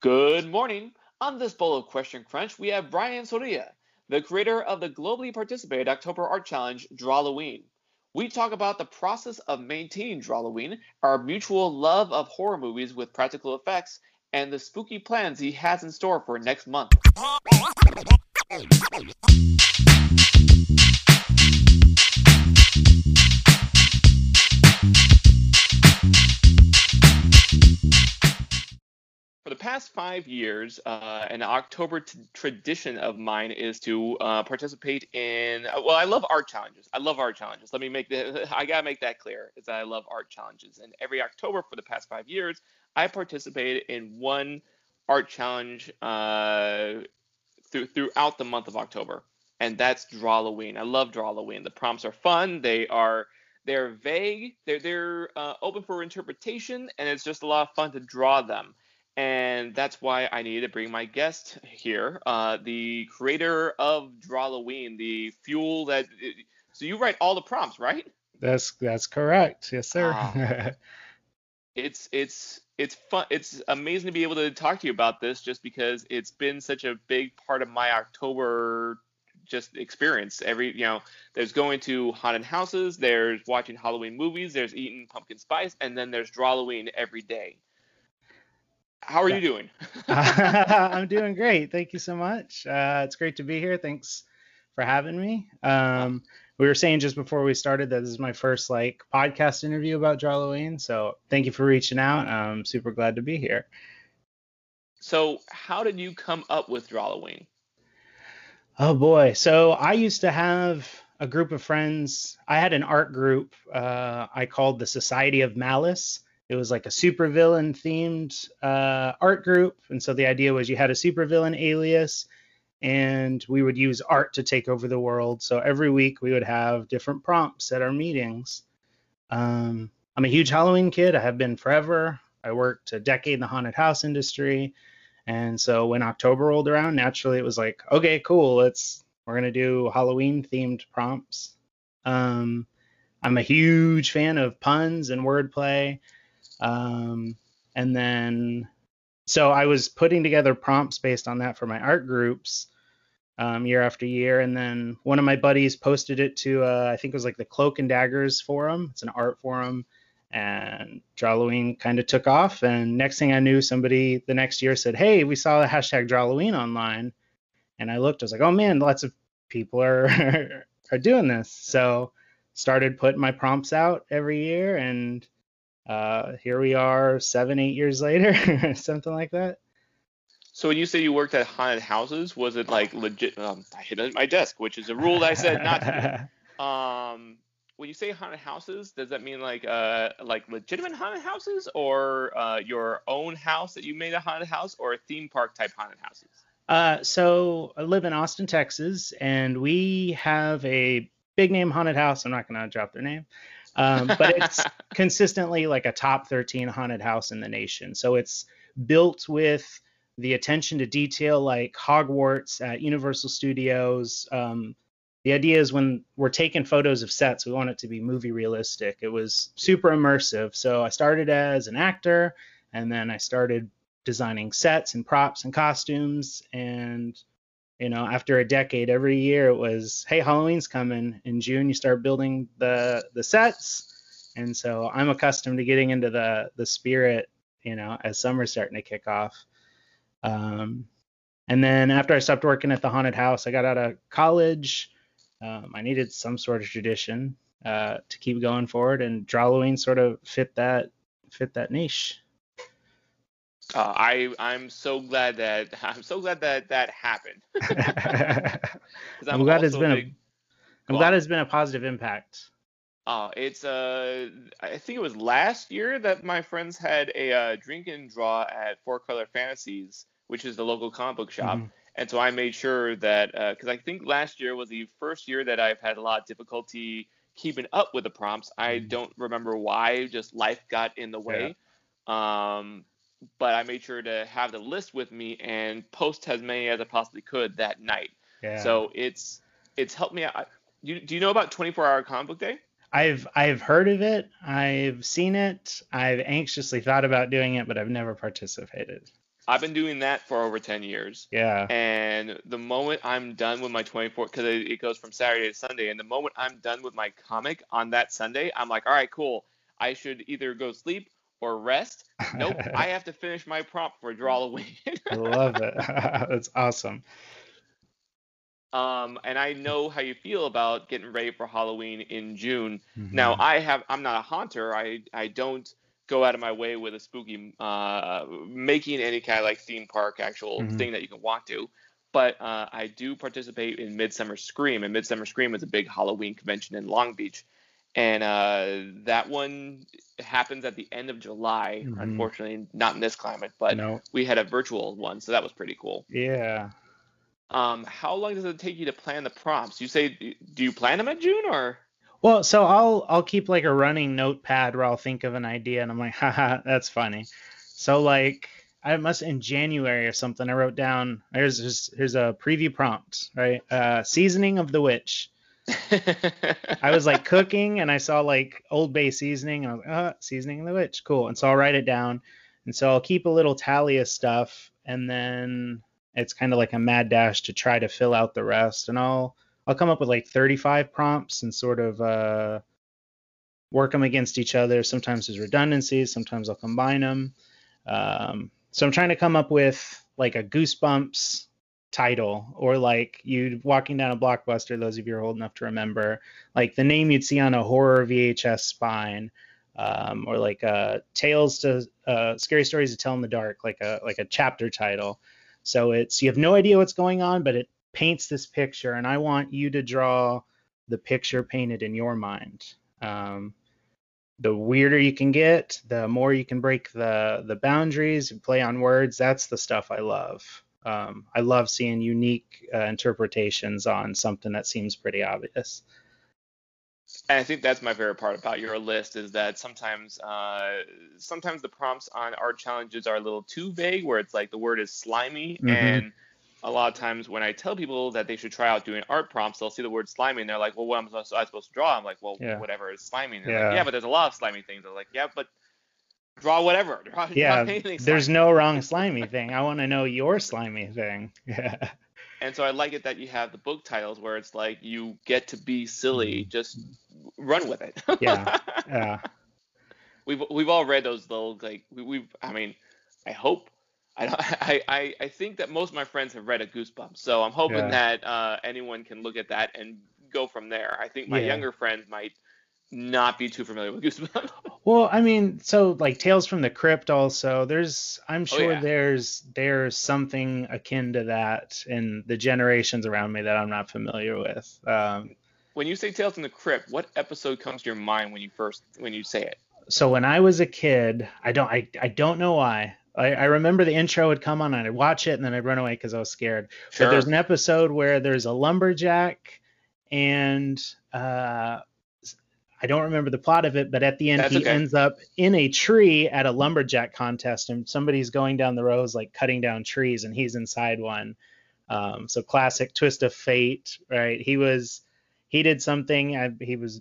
Good morning. On this bowl of Question Crunch, we have Brian Soria, the creator of the globally participated October Art Challenge, Drawloween. We talk about the process of maintaining Drawloween, our mutual love of horror movies with practical effects, and the spooky plans he has in store for next month. Past five years, uh, an October t- tradition of mine is to uh, participate in. uh, Well, I love art challenges. I love art challenges. Let me make the. I gotta make that clear. Is that I love art challenges, and every October for the past five years, I participated in one art challenge uh, through, throughout the month of October, and that's Drawloween. I love Drawloween. The prompts are fun. They are they're vague. They're they're uh, open for interpretation, and it's just a lot of fun to draw them. And that's why I needed to bring my guest here, uh, the creator of Drawloween, the fuel that. So you write all the prompts, right? That's that's correct. Yes, sir. It's it's it's fun it's amazing to be able to talk to you about this just because it's been such a big part of my october just experience every you know there's going to haunted houses there's watching halloween movies there's eating pumpkin spice and then there's drawloween every day how are you doing I'm doing great. Thank you so much. Uh, it's great to be here. Thanks for having me. Um, we were saying just before we started that this is my first like podcast interview about Drawloween. So thank you for reaching out. I'm super glad to be here. so how did you come up with drawloween Oh boy. So I used to have a group of friends. I had an art group uh, I called the Society of Malice. It was like a supervillain themed uh, art group. And so the idea was you had a supervillain alias and we would use art to take over the world. So every week we would have different prompts at our meetings. Um, I'm a huge Halloween kid. I have been forever. I worked a decade in the haunted house industry. And so when October rolled around, naturally it was like, okay, cool, let's we're gonna do Halloween themed prompts. Um, I'm a huge fan of puns and wordplay. Um, and then so I was putting together prompts based on that for my art groups um, year after year. And then one of my buddies posted it to uh, I think it was like the Cloak and Daggers forum. It's an art forum. And Drawloween kind of took off. And next thing I knew, somebody the next year said, Hey, we saw the hashtag Drawloween online. And I looked, I was like, Oh man, lots of people are are doing this. So started putting my prompts out every year and uh, here we are seven, eight years later, something like that. so when you say you worked at haunted houses was it like legit um, i hit it at my desk which is a rule that i said not to do Um, when you say haunted houses, does that mean like uh like legitimate haunted houses, or uh, your own house that you made a haunted house, or a theme park type haunted houses? Uh, so I live in Austin, Texas, and we have a big name haunted house. I'm not going to drop their name, um, but it's consistently like a top 13 haunted house in the nation. So it's built with the attention to detail like Hogwarts at Universal Studios. Um, the idea is when we're taking photos of sets, we want it to be movie realistic. It was super immersive. So I started as an actor, and then I started designing sets and props and costumes. And you know, after a decade, every year it was, hey, Halloween's coming. In June, you start building the the sets, and so I'm accustomed to getting into the the spirit. You know, as summer's starting to kick off. Um, and then after I stopped working at the haunted house, I got out of college. Um, I needed some sort of tradition uh, to keep going forward, and Drawloween sort of fit that fit that niche. Uh, I I'm so glad that I'm so glad that that happened. 'Cause I'm glad it's been a big- I'm Go glad it's been a positive impact. Uh, it's uh, I think it was last year that my friends had a uh, drink and draw at Four Color Fantasies, which is the local comic book shop. Mhm. And so I made sure that because I think last year was the first year that I've had a lot of difficulty keeping up with the prompts. I Mhm. don't remember why, just life got in the way. Um, but I made sure to have the list with me and post as many as I possibly could that night. Yeah. So it's it's helped me out. You, do you know about 24 Hour Comic Book Day? I've I've heard of it. I've seen it. I've anxiously thought about doing it, but I've never participated. I've been doing that for over 10 years. Yeah. And the moment I'm done with my 24, because it, it goes from Saturday to Sunday, and the moment I'm done with my comic on that Sunday, I'm like, all right, cool. I should either go sleep or rest. Nope, I have to finish my prompt for Draw the Halloween. I love it. That's awesome. Um, and I know how you feel about getting ready for Halloween in June. Mhm. Now, I have I'm not a haunter. I I don't go out of my way with a spooky uh making any kind of like theme park actual Mhm. thing that you can walk to. But uh, I do participate in Midsummer Scream, and Midsummer Scream is a big Halloween convention in Long Beach, and uh, that one happens at the end of July. Mhm. Unfortunately, not in this climate, but no. we had a virtual one, so that was pretty cool. Yeah. Um, how long does it take you to plan the prompts? You say, do you plan them in June or? Well, so I'll I'll keep like a running notepad where I'll think of an idea and I'm like, haha, that's funny. So like I must in January or something. I wrote down here's here's, here's a preview prompt, right? Uh, seasoning of the witch. I was like cooking and I saw like Old Bay seasoning. And I was like, oh, seasoning the witch, cool. And so I'll write it down. And so I'll keep a little tally of stuff, and then it's kind of like a mad dash to try to fill out the rest. And I'll I'll come up with like 35 prompts and sort of uh, work them against each other. Sometimes there's redundancies. Sometimes I'll combine them. Um, so I'm trying to come up with like a Goosebumps title or like you walking down a blockbuster those of you are old enough to remember like the name you'd see on a horror vhs spine um, or like uh, tales to uh, scary stories to tell in the dark like a like a chapter title. So it's you have no idea what's going on but it paints this picture and i want you to draw the picture painted in your mind. Um, the weirder you can get the more you can break the the boundaries and play on words that's the stuff i love um, I love seeing unique uh, interpretations on something that seems pretty obvious. And I think that's my favorite part about your list is that sometimes, uh, sometimes the prompts on art challenges are a little too vague, where it's like the word is slimy, Mhm. and a lot of times when I tell people that they should try out doing art prompts, they'll see the word slimy and they're like, "Well, what am I supposed, to draw?" I'm like, "Well, Yeah. whatever is slimy." And Yeah. like, "Yeah, but there's a lot of slimy things." I'm like, "Yeah, but draw whatever. Draw, draw Yeah, anything there's no wrong slimy thing. I want to know your slimy thing. Yeah. And so I like it that you have the book titles where it's like you get to be silly, Mhm. just run with it. Yeah. Yeah. we've we've all read those little like we, we've I mean I hope I, don't, I I I think that most of my friends have read a Goosebumps, so I'm hoping Yeah. that uh, anyone can look at that and go from there. I think my Yeah. younger friends might not be too familiar with Goosebumps. Well, I mean, so like Tales from the Crypt also, there's I'm sure Oh, yeah. there's there's something akin to that in the generations around me that I'm not familiar with. Um, when you say Tales from the Crypt, what episode comes to your mind when you first when you say it? so when I was a kid, I don't I, I don't know why. I, I remember the intro would come on and I'd watch it and then I'd run away because I was scared. But there's an episode where there's a lumberjack and uh I don't remember the plot of it, but at the end That's he okay. ends up in a tree at a lumberjack contest and somebody's going down the rows like cutting down trees and he's inside one. Um, so classic twist of fate, right? He was he did something uh, he was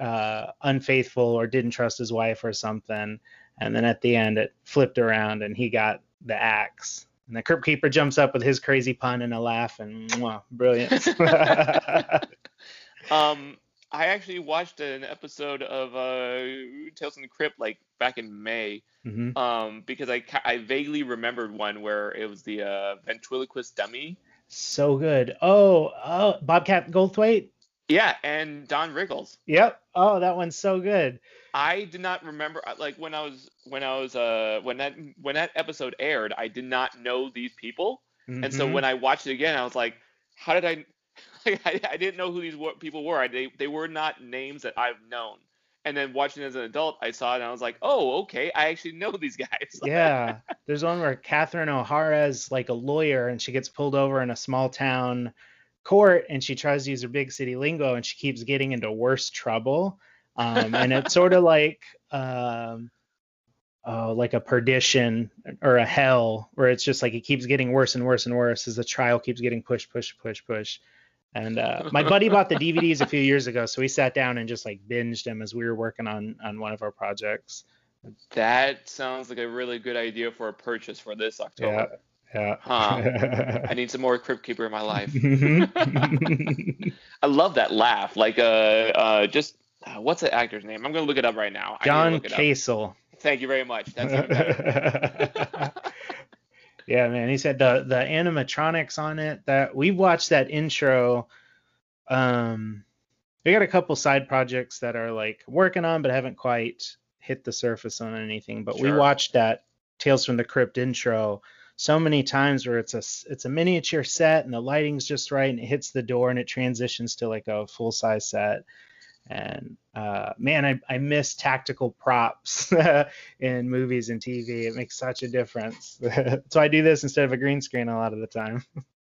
uh, unfaithful or didn't trust his wife or something, and then at the end it flipped around and he got the axe. And the crypt keeper jumps up with his crazy pun and a laugh and mwah, brilliant. Um, I actually watched an episode of uh, Tales from the Crypt like back in May. Mhm. Um, because I I vaguely remembered one where it was the uh, ventriloquist dummy. So good. Oh, oh, Bobcat Goldthwait. Yeah, and Don Rickles. Yep. Oh, that one's so good. I did not remember uh, like when I was when I was uh when that when that episode aired, I did not know these people, and so Mhm. when I watched it again, I was like, how did I? I, I didn't know who these people were. I, they they were not names that I've known. And then watching it as an adult, I saw it and I was like, oh, okay, I actually know these guys. yeah, there's one where Catherine O'Hara is like a lawyer and she gets pulled over in a small town court and she tries to use her big city lingo and she keeps getting into worse trouble. Um, and it's sort of like um, oh, like a perdition or a hell where it's just like it keeps getting worse and worse and worse as the trial keeps getting pushed, push, push, push. And uh, my buddy bought the DVDs a few years ago, so we sat down and just like binged them as we were working on on one of our projects. That sounds like a really good idea for a purchase for this October. Yeah. Huh. I need some more Crypt Keeper in my life. I love that laugh. Like, uh, uh, just uh, what's the actor's name? I'm gonna look it up right now. I need to John. Kassir. Thank you very much. That's even better. Yeah, man. He said the the animatronics on it that we watched that intro. Um, we got a couple side projects that are like working on but haven't quite hit the surface on anything. But we watched that Tales from the Crypt intro so many times where it's a it's a miniature set and the lighting's just right and it hits the door and it transitions to like a full size set. And uh, man, I, I miss tactical props in movies and TV. It makes such a difference. so I do this instead of a green screen a lot of the time.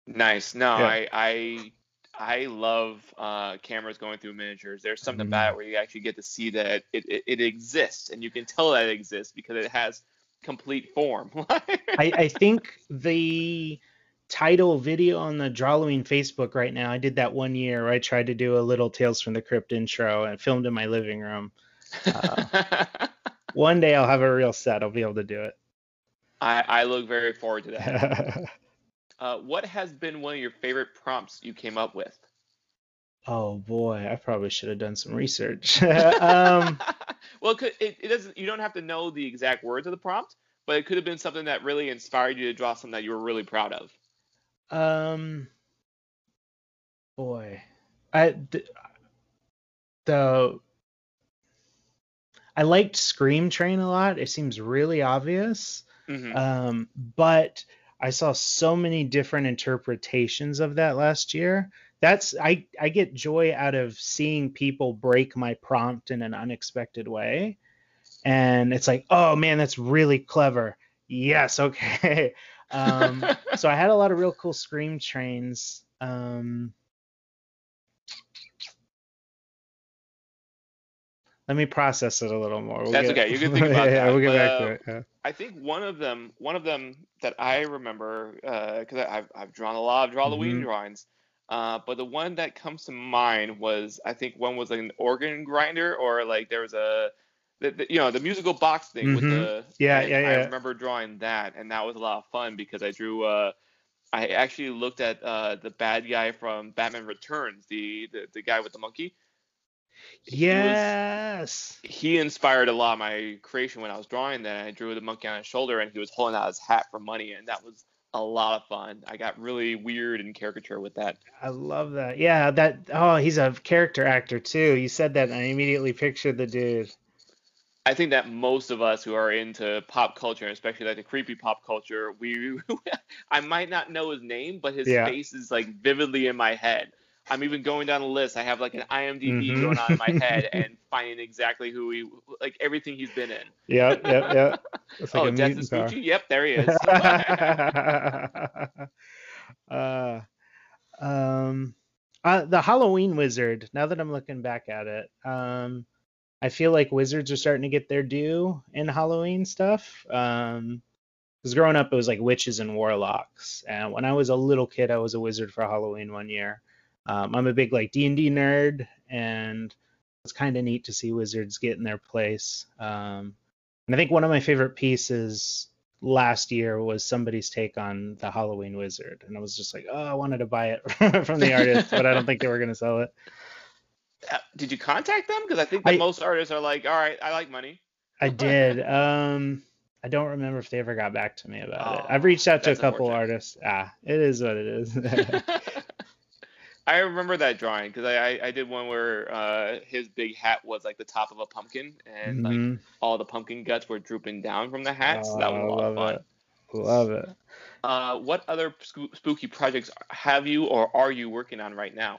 Nice. No, Yeah. I I I love uh, cameras going through miniatures. There's something Mhm. about it where you actually get to see that it, it, it exists, and you can tell that it exists because it has complete form. I, I think the title video on the Drawloween Facebook right now, I did that one year where I tried to do a little Tales from the Crypt intro and filmed in my living room. One day I'll have a real set. I'll be able to do it. I, I look very forward to that. Uh, what has been one of your favorite prompts you came up with? oh boy, I probably should have done some research. um, well, it, it doesn't. You don't have to know the exact words of the prompt, but it could have been something that really inspired you to draw something that you were really proud of. Um, boy, I the, the I liked Scream Train a lot. It seems really obvious, Mhm. um, but I saw so many different interpretations of that last year. That's I I get joy out of seeing people break my prompt in an unexpected way, and it's like, oh man, that's really clever. Yes, okay. Um, so I had a lot of real cool scream trains. Um, let me process it a little more. We'll That's get- okay, you can think about yeah, that, We'll get back to uh, it. yeah. I think one of them, one of them that I remember, because I've I've drawn a lot of Halloween Mhm. drawings, uh, but the one that comes to mind was I think one was like an organ grinder or like there was a, the, the, you know, the musical box thing with Mhm. the. Yeah, and yeah, I remember drawing that, and that was a lot of fun because I drew. Uh, I actually looked at uh, the bad guy from Batman Returns, the the, the guy with the monkey. He was- Yes. he inspired a lot of my creation when I was drawing that. I drew the monkey on his shoulder and he was holding out his hat for money, and that was a lot of fun. I got really weird and caricature with that. I love that. Yeah, that. Oh, he's a character actor too. You said that, and I immediately pictured the dude. I think that most of us who are into pop culture, especially like the creepy pop culture, we I might not know his name, but his Yeah. face is like vividly in my head. I'm even going down the list. I have like an IMDb Mhm. going on in my head and finding exactly who he, like everything he's been in. Yep, yep, yep. It's like oh, a Death is. Gucci. Yep, there he is. uh, um, uh, the Halloween wizard. Now that I'm looking back at it, um, I feel like wizards are starting to get their due in Halloween stuff. Um, because growing up, it was like witches and warlocks, and when I was a little kid, I was a wizard for Halloween one year. Um, I'm a big like D and D nerd, and it's kind of neat to see wizards get in their place. Um, and I think one of my favorite pieces last year was somebody's take on the Halloween Wizard, and I was just like, oh, I wanted to buy it from the artist, but I don't think they were gonna sell it. Uh, did you contact them? Because I think that I- most artists are like, all right, I like money. I did. Um, I don't remember if they ever got back to me about it. I've Oh, reached out to a couple artists. Ah, it is what it is. I remember that drawing because I, I I did one where uh, his big hat was like the top of a pumpkin and like Mhm. all the pumpkin guts were drooping down from the hat. so Oh, that was a lot of fun. it. Love it. Uh, what other spoo- spooky projects have you or are you working on right now?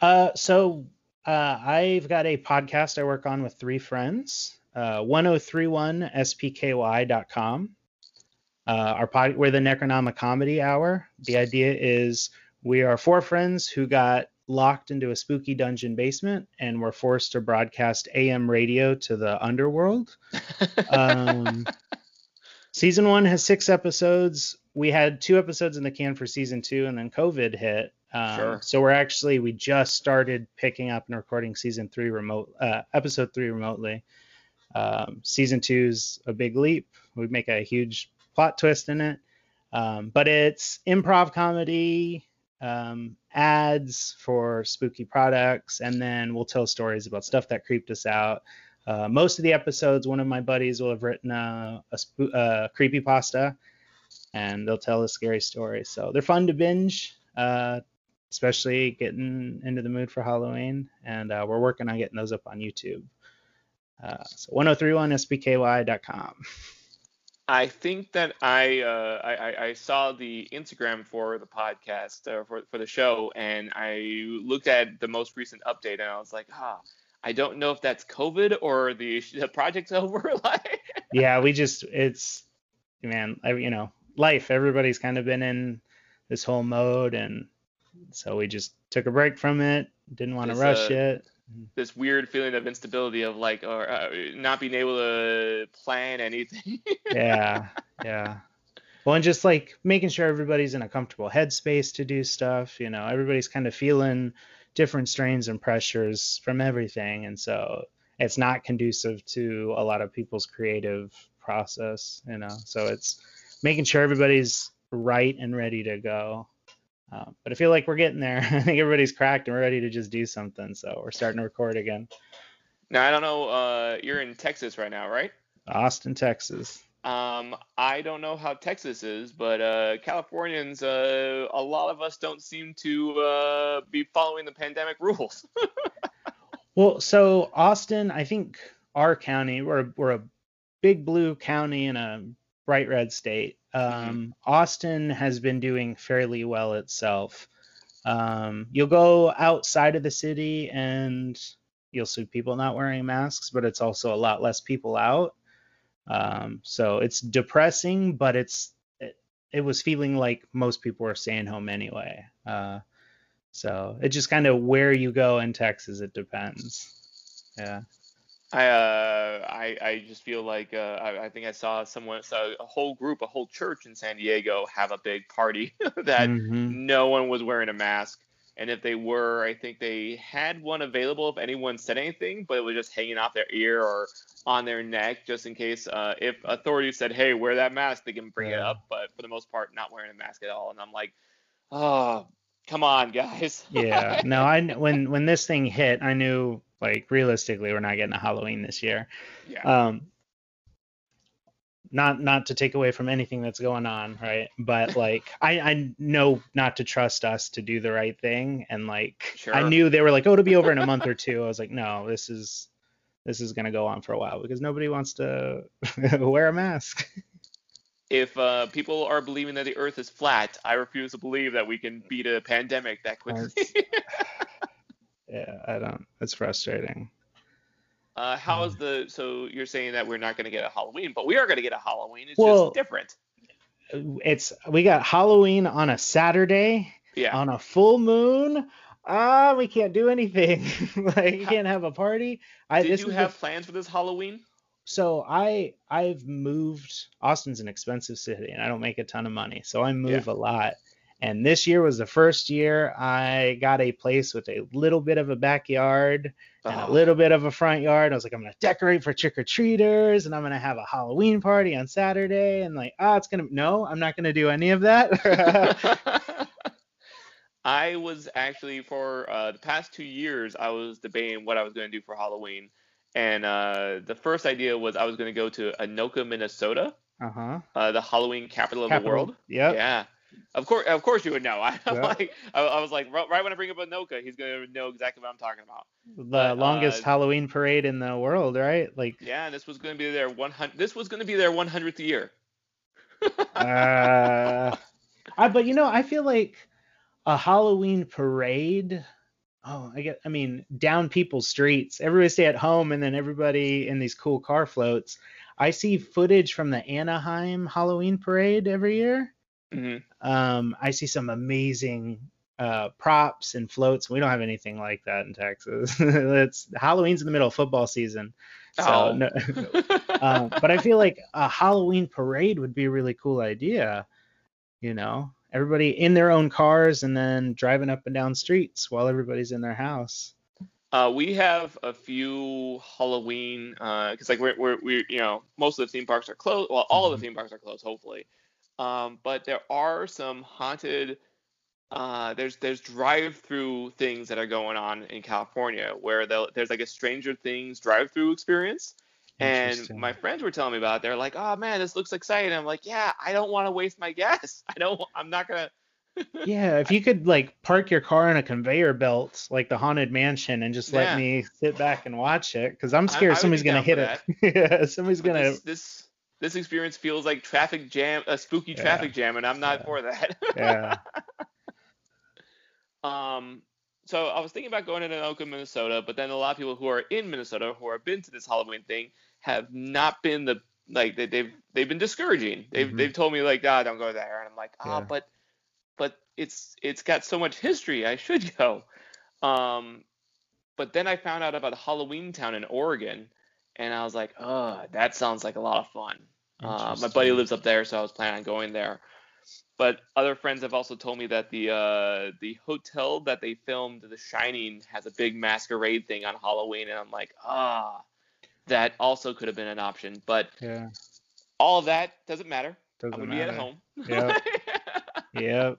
Uh, so uh, I've got a podcast I work on with three friends. Uh, 1031spky.com. Uh, our pod, we're the Necronomicon Comedy Hour. The idea is we are four friends who got locked into a spooky dungeon basement and were forced to broadcast AM radio to the underworld. Um, season one has six episodes. We had two episodes in the can for season two, and then COVID hit. Um, Sure. So we're actually we just started picking up and recording season three remote, uh, episode three remotely. Um, season two's a big leap. We make a huge plot twist in it, um, but it's improv comedy, um, ads for spooky products, and then we'll tell stories about stuff that creeped us out. Uh, most of the episodes, one of my buddies will have written a, a, sp- a creepy pasta, and they'll tell a scary story. So they're fun to binge. Uh, especially getting into the mood for Halloween. And uh, we're working on getting those up on YouTube. Uh, so 1031spky.com. I think that I, uh, I I saw the Instagram for the podcast or for for the show, and I looked at the most recent update, and I was like, ah, I don't know if that's COVID or the the project's over. like, yeah, we just it's man, I, you know, life. Everybody's kind of been in this whole mode, and so we just took a break from it. Didn't want to rush uh, it. This weird feeling of instability of like, or uh, not being able to plan anything. yeah, yeah. Well, and just like making sure everybody's in a comfortable headspace to do stuff. You know, everybody's kind of feeling different strains and pressures from everything, and so it's not conducive to a lot of people's creative process. You know, so it's making sure everybody's right and ready to go. Uh, but I feel like we're getting there. I think everybody's cracked and we're ready to just do something. So we're starting to record again. Now I don't know. Uh, you're in Texas right now, right? Austin, Texas. Um, I don't know how Texas is, but uh, Californians, uh, a lot of us don't seem to uh, be following the pandemic rules. well, so Austin, I think our county, we're we're a big blue county in a bright red state. Mm-hmm. Um. Austin has been doing fairly well itself. Um, you'll go outside of the city and you'll see people not wearing masks, but it's also a lot less people out. Um, so it's depressing, but it's it, it, was feeling like most people were staying home anyway. Uh, so it just kind of where you go in Texas, it depends. Yeah. I uh I I just feel like uh I, I think I saw someone saw a whole group a whole church in San Diego have a big party that mm-hmm. no one was wearing a mask. And if they were I think they had one available if anyone said anything but it was just hanging off their ear or on their neck just in case uh, if authorities said hey wear that mask they can bring yeah. it up. But for the most part not wearing a mask at all. And I'm like oh come on guys. Yeah. No I when when this thing hit I knew like realistically, we're not getting a Halloween this year. Yeah. Um, not not to take away from anything that's going on, right? But like I I know not to trust us to do the right thing, and like sure. I knew they were like, oh, it'll be over in a month or two. I was like, no, this is this is gonna go on for a while because nobody wants to wear a mask. if uh, people are believing that the Earth is flat, I refuse to believe that we can beat a pandemic that quickly yeah, I don't. It's frustrating. Uh, how is the? So you're saying that we're not going to get a Halloween, but we are going to get a Halloween. It's well, just different. It's we got Halloween on a Saturday. Yeah. On a full moon. Ah, we can't do anything. like you can't have a party. I, Did you have the, plans for this Halloween? So I I've moved. Austin's an expensive city, and I don't make a ton of money, so I move yeah. a lot. And this year was the first year I got a place with a little bit of a backyard and a oh. little bit of a front yard. I was like, I'm gonna decorate for trick or treaters and I'm gonna have a Halloween party on Saturday. And like, oh, it's gonna no, I'm not gonna do any of that. I was actually for uh, the past two years, I was debating what I was gonna do for Halloween. And uh, the first idea was I was gonna go to Anoka, Minnesota. Uh-huh. Uh, the Halloween capital of the world. Yep. Yeah. Of course, of course, you would know. I, yeah. like, I, I, was like, right, when I bring up Anoka, he's gonna know exactly what I'm talking about. The but, longest uh, Halloween parade in the world, right? Like, yeah, this was gonna be their 100. This was gonna be their 100th year. uh, I, but you know, I feel like a Halloween parade. Oh, I get. I mean, down people's streets. Everybody stay at home, and then everybody in these cool car floats. I see footage from the Anaheim Halloween parade every year Mm-hmm. Um, I see some amazing uh, props and floats. We don't have anything like that in Texas. it's Halloween's in the middle of football season. So, oh. no, um, but I feel like a Halloween parade would be a really cool idea. You know, everybody in their own cars and then driving up and down streets while everybody's in their house. Uh, we have a few Halloween because uh, like we're, we're we you know most of the theme parks are closed. Well, all mm-hmm. of the mm-hmm. theme parks are closed, hopefully. Um, but there are some haunted. Uh, there's there's drive-through things that are going on in California where there's like a Stranger Things drive-through experience. And my friends were telling me about it. They're like, "Oh man, this looks exciting." I'm like, "Yeah, I don't want to waste my gas. I don't. I'm not gonna." yeah, if you could like park your car in a conveyor belt like the haunted mansion and just let me sit back and watch it because I'm scared I, I somebody's gonna hit it. yeah, somebody's but gonna. This, this, this experience feels like traffic jam, a spooky yeah. traffic jam, and I'm not yeah. for that. yeah. Um. So I was thinking about going to Anoka, Minnesota, but then a lot of people who are in Minnesota who have been to this Halloween thing have not been the like they, they've, they've been discouraging. They've mm-hmm. they've told me like, ah, don't go there, and I'm like, ah, oh, but but it's it's got so much history. I should go. Um, but then I found out about Halloween Town in Oregon, and I was like, oh, that sounds like a lot of fun. Uh, my buddy lives up there, so I was planning on going there. But other friends have also told me that the uh, the hotel that they filmed The Shining has a big masquerade thing on Halloween, and I'm like, ah, that also could have been an option. But yeah. all of that doesn't matter. Doesn't I'm gonna matter. be at home. Yep. yep.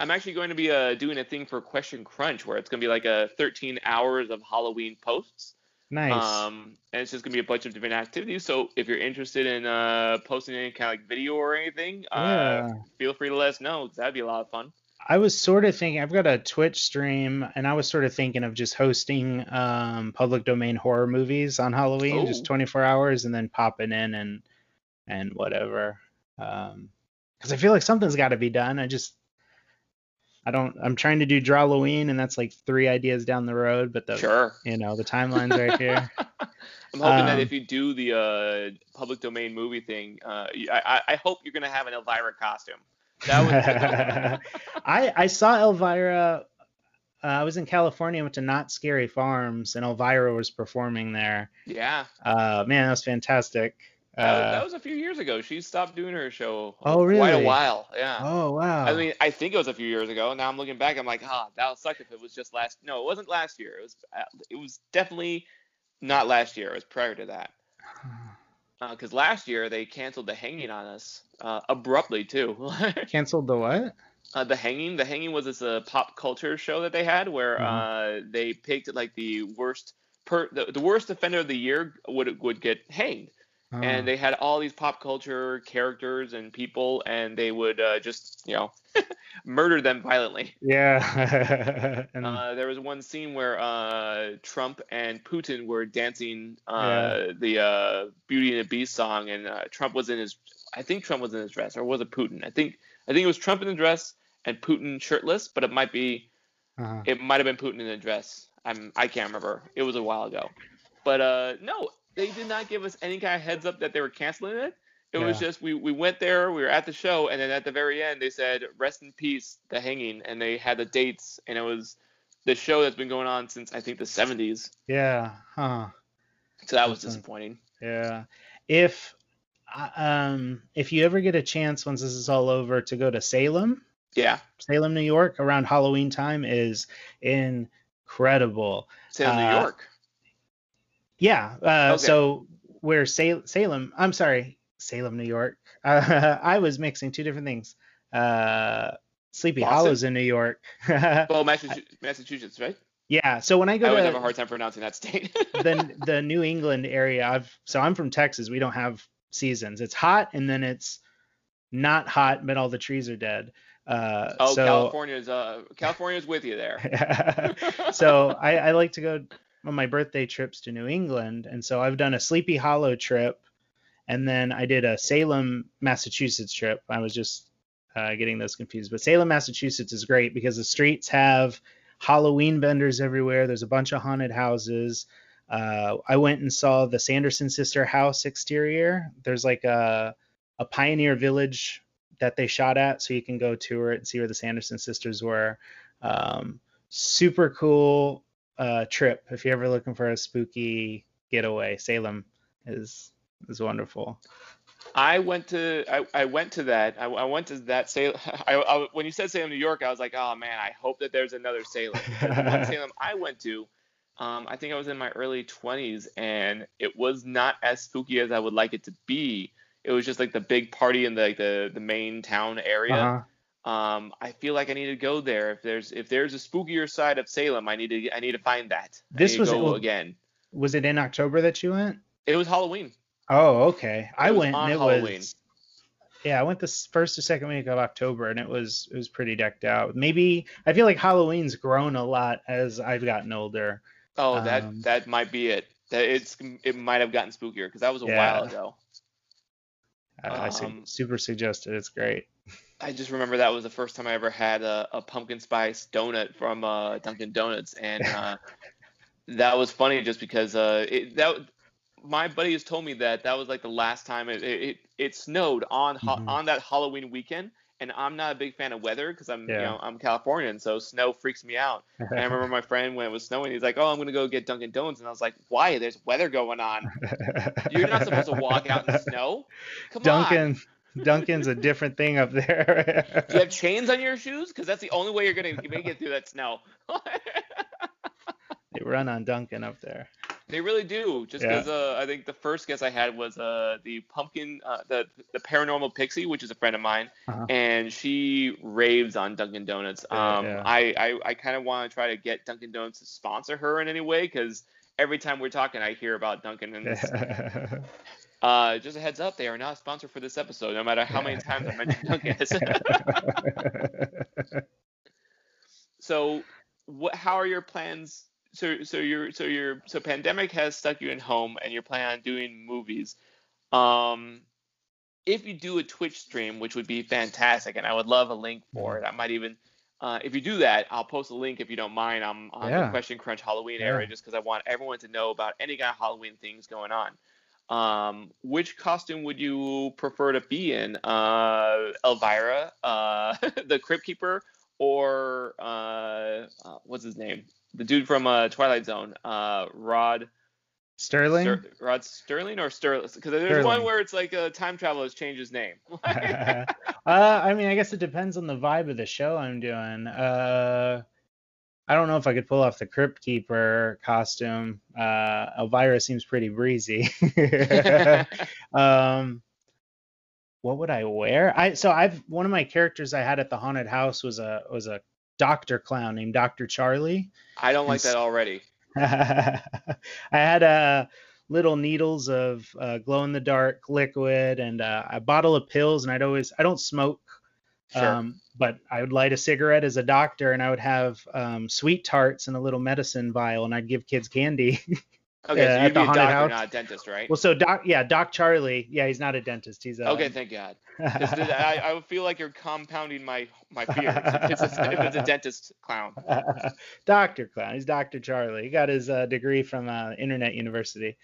I'm actually going to be uh, doing a thing for Question Crunch where it's going to be like a 13 hours of Halloween posts. Nice. Um, and it's just going to be a bunch of different activities. So if you're interested in uh, posting any kind of like video or anything, uh, yeah. uh, feel free to let us know. That'd be a lot of fun. I was sort of thinking I've got a Twitch stream, and I was sort of thinking of just hosting um, public domain horror movies on Halloween, just 24 hours, and then popping in and and whatever. Because um, I feel like something's got to be done. I just I don't. I'm trying to do Drawloween, and that's like three ideas down the road. But the sure, you know, the timeline's right here. I'm hoping um, that if you do the uh, public domain movie thing, uh, I, I hope you're gonna have an Elvira costume. That I I saw Elvira. Uh, I was in California, went to Knott's Scary Farms, and Elvira was performing there. Yeah. Uh, man, that was fantastic. Uh, that, was, a few years ago. She stopped doing her show. Oh, really? Quite a while. Yeah. Oh, wow. I mean, I think it was a few years ago. Now I'm looking back. I'm like, ah, that would suck if it was just last. No, it wasn't last year. It was. Uh, it was definitely not last year. It was prior to that. Because uh, last year they canceled the hanging on us uh, abruptly too. canceled the what? Uh, the hanging. The hanging was this uh, pop culture show that they had where mm-hmm. uh, they picked like the worst per the, the worst offender of the year would would get hanged. Oh. And they had all these pop culture characters and people, and they would uh, just, you know, murder them violently. Yeah. and... uh, there was one scene where uh, Trump and Putin were dancing uh, yeah. the uh, Beauty and the Beast song, and uh, Trump was in his I think Trump was in his dress, or was it Putin? I think I think it was Trump in the dress and Putin shirtless, but it might be uh-huh. it might have been Putin in the dress. I'm I can't remember. It was a while ago. But uh no, they did not give us any kind of heads up that they were canceling it. It yeah. was just we, we went there, we were at the show, and then at the very end they said rest in peace, the hanging, and they had the dates, and it was the show that's been going on since I think the 70s. Yeah, huh. So that was disappointing. Yeah. If um, if you ever get a chance once this is all over to go to Salem, yeah, Salem, New York, around Halloween time is incredible. Salem, uh, New York. Yeah. Uh, okay. So where Sal- Salem, I'm sorry, Salem, New York. Uh, I was mixing two different things. Uh, Sleepy Boston? Hollows in New York. well, Massachusetts, Massachusetts, right? Yeah. So when I go I would to have a hard time pronouncing that state. the the New England area, I've so I'm from Texas. We don't have seasons. It's hot and then it's not hot, but all the trees are dead. Uh, oh, so, California's uh, California's with you there. so I, I like to go on my birthday trips to New England, and so I've done a Sleepy Hollow trip, and then I did a Salem, Massachusetts trip. I was just uh, getting those confused, but Salem, Massachusetts is great because the streets have Halloween vendors everywhere. There's a bunch of haunted houses. Uh, I went and saw the Sanderson sister house exterior. There's like a a pioneer village that they shot at, so you can go tour it and see where the Sanderson sisters were. Um, super cool uh, trip if you're ever looking for a spooky getaway. Salem is is wonderful. I went to I, I went to that I, I went to that Salem. I, I, when you said Salem, New York, I was like, oh man, I hope that there's another Salem. one Salem I went to, um, I think I was in my early 20s, and it was not as spooky as I would like it to be. It was just like the big party in the like, the the main town area. Uh-huh. Um, I feel like I need to go there. If there's if there's a spookier side of Salem, I need to I need to find that. This was- well, again. Was it in October that you went? It was Halloween. Oh, okay. I went on and it Halloween. was yeah, I went the first or second week of October and it was it was pretty decked out. Maybe I feel like Halloween's grown a lot as I've gotten older. Oh, that Um, that might be it. That it's it might have gotten spookier because that was a Yeah. while ago. I su- Um, super suggested. It's great. I just remember that was the first time I ever had a, a pumpkin spice donut from uh, Dunkin' Donuts, and uh, that was funny just because uh, it, that my buddy has told me that that was like the last time it it, it snowed on Mhm. on that Halloween weekend, and I'm not a big fan of weather because I'm you know I'm Californian, so snow freaks me out. And I remember my friend when it was snowing, he's like, "Oh, I'm gonna go get Dunkin' Donuts," and I was like, "Why? There's weather going on. You're not supposed to walk out in the snow. Come on." Dunkin' Dunkin's a different thing up there. Do you have chains on your shoes? Because that's the only way you're gonna make it through that snow. they run on Dunkin' up there. they really do. Just Yeah. because uh, I think the first guest I had was uh, the pumpkin, uh, the the paranormal pixie, which is a friend of mine, Uh-huh. and she raves on Dunkin' Donuts. Um, yeah. I I, I kind of want to try to get Dunkin' Donuts to sponsor her in any way because every time we're talking, I hear about Dunkin'. And uh, just a heads up, they are not sponsored for this episode, no matter how many times I mention Dunkin'. so what how are your plans so so you're so you're so pandemic has stuck you in home and you're planning on doing movies um if you do a twitch stream which would be fantastic and i would love a link for it i might even uh, if you do that i'll post a link if you don't mind i'm on Yeah. the question crunch halloween Yeah. area just because i want everyone to know about any kind of halloween things going on um, which costume would you prefer to be in? Uh, Elvira, uh, the Crypt Keeper, or uh, uh, what's his name? The dude from uh, Twilight Zone, uh, Rod Sterling? Ster- Rod Sterling or Sterling? Because there's one where it's like a time traveler has changed his name. uh, I mean, I guess it depends on the vibe of the show I'm doing. I don't know if I could pull off the Crypt Keeper costume. Uh, Elvira seems pretty breezy. um, what would I wear? I so I've one of my characters I had at the haunted house was a was a doctor clown named Doctor Charlie. I don't like It's- that already. I had uh, little needles of uh, glow in the dark liquid and uh, a bottle of pills, and I'd always I don't smoke, Sure. um, but I would light a cigarette as a doctor, and I would have um, sweet tarts in a little medicine vial, and I'd give kids candy. okay, yeah, so you'd be a doctor, house. not a dentist, right? well, so doc, yeah, Doc Charlie, yeah, he's not a dentist, he's a okay, thank God. I, I feel like you're compounding my my fears if it's a, if it's a dentist clown. Doctor Clown. He's Doctor Charlie. He got his uh, degree from uh, Internet University.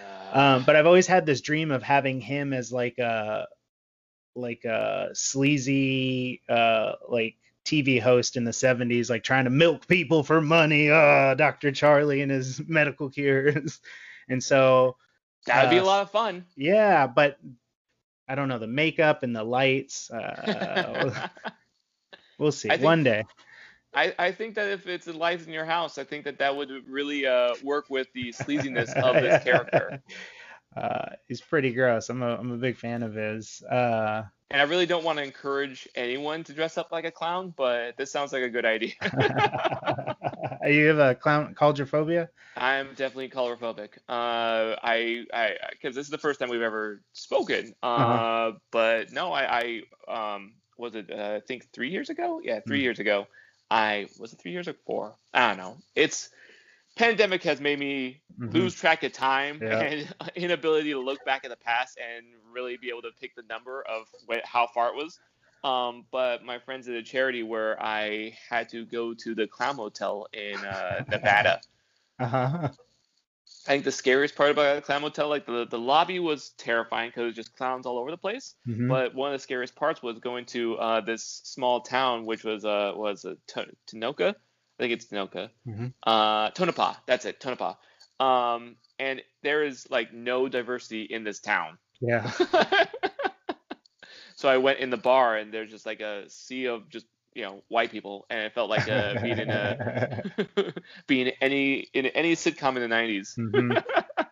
Uh, Um, but I've always had this dream of having him as like a like a sleazy uh like TV host in the 70s, like trying to milk people for money. Uh, Dr. Charlie and his medical cures. and so that would be a uh, lot of fun. yeah, but I don't know the makeup and the lights. Uh, we'll see think- one day. I, I think that if it's the lights in your house, I think that that would really uh, work with the sleaziness of this character. Uh, he's pretty gross. I'm a I'm a big fan of his. Uh, And I really don't want to encourage anyone to dress up like a clown, but this sounds like a good idea. you have a clown claustrophobia? I'm definitely coulrophobic. Uh, I, I, because this is the first time we've ever spoken. Uh, Uh-huh. but no, I, I, um, was it, uh, I think three years ago? Yeah, three Hmm. years ago. I, was it three years or four? I don't know. It's, pandemic has made me Mhm. lose track of time Yeah. and inability to look back at the past and really be able to pick the number of how far it was. Um, but my friends did a charity where I had to go to the Clown Motel in uh, Nevada. Uh-huh. I think the scariest part about the Clown Motel, like the, the lobby was terrifying because it was just clowns all over the place. Mhm. But one of the scariest parts was going to uh, this small town, which was uh, was uh, T- Tanoka. I think it's Tanoka. Mhm. Uh, Tonopah. That's it, Tonopah. Um, and there is like no diversity in this town. Yeah. so I went in the bar and there's just like a sea of just you know white people, and it felt like uh, being in a being any in any sitcom in the 90s. Mhm.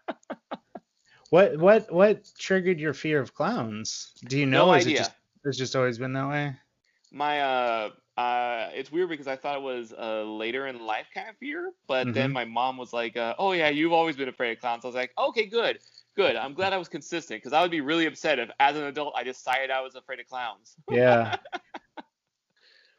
what what what triggered your fear of clowns? Do you know? No is idea. It just, it's just always been that way. My uh uh it's weird because I thought it was a later in life kind of fear, but then Mhm. my mom was like, uh, "Oh yeah, you've always been afraid of clowns." I was like, "Okay, good." Good. I'm glad I was consistent because I would be really upset if, as an adult, I decided I was afraid of clowns. Yeah.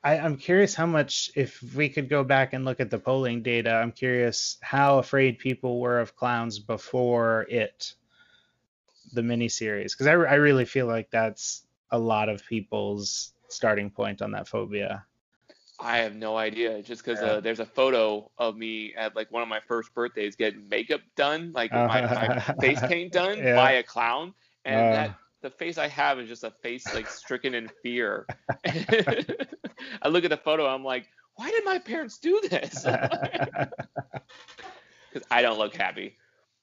I, I'm curious how much, if we could go back and look at the polling data, I'm curious how afraid people were of clowns before it, the miniseries. Because I, I really feel like that's a lot of people's starting point on that phobia. I have no idea. Just because Yeah. uh, there's a photo of me at like one of my first birthdays getting makeup done, like my, my face paint done Yeah. by a clown, and Uh. that the face I have is just a face like stricken in fear. I look at the photo, I'm like, why did my parents do this? Because I don't look happy.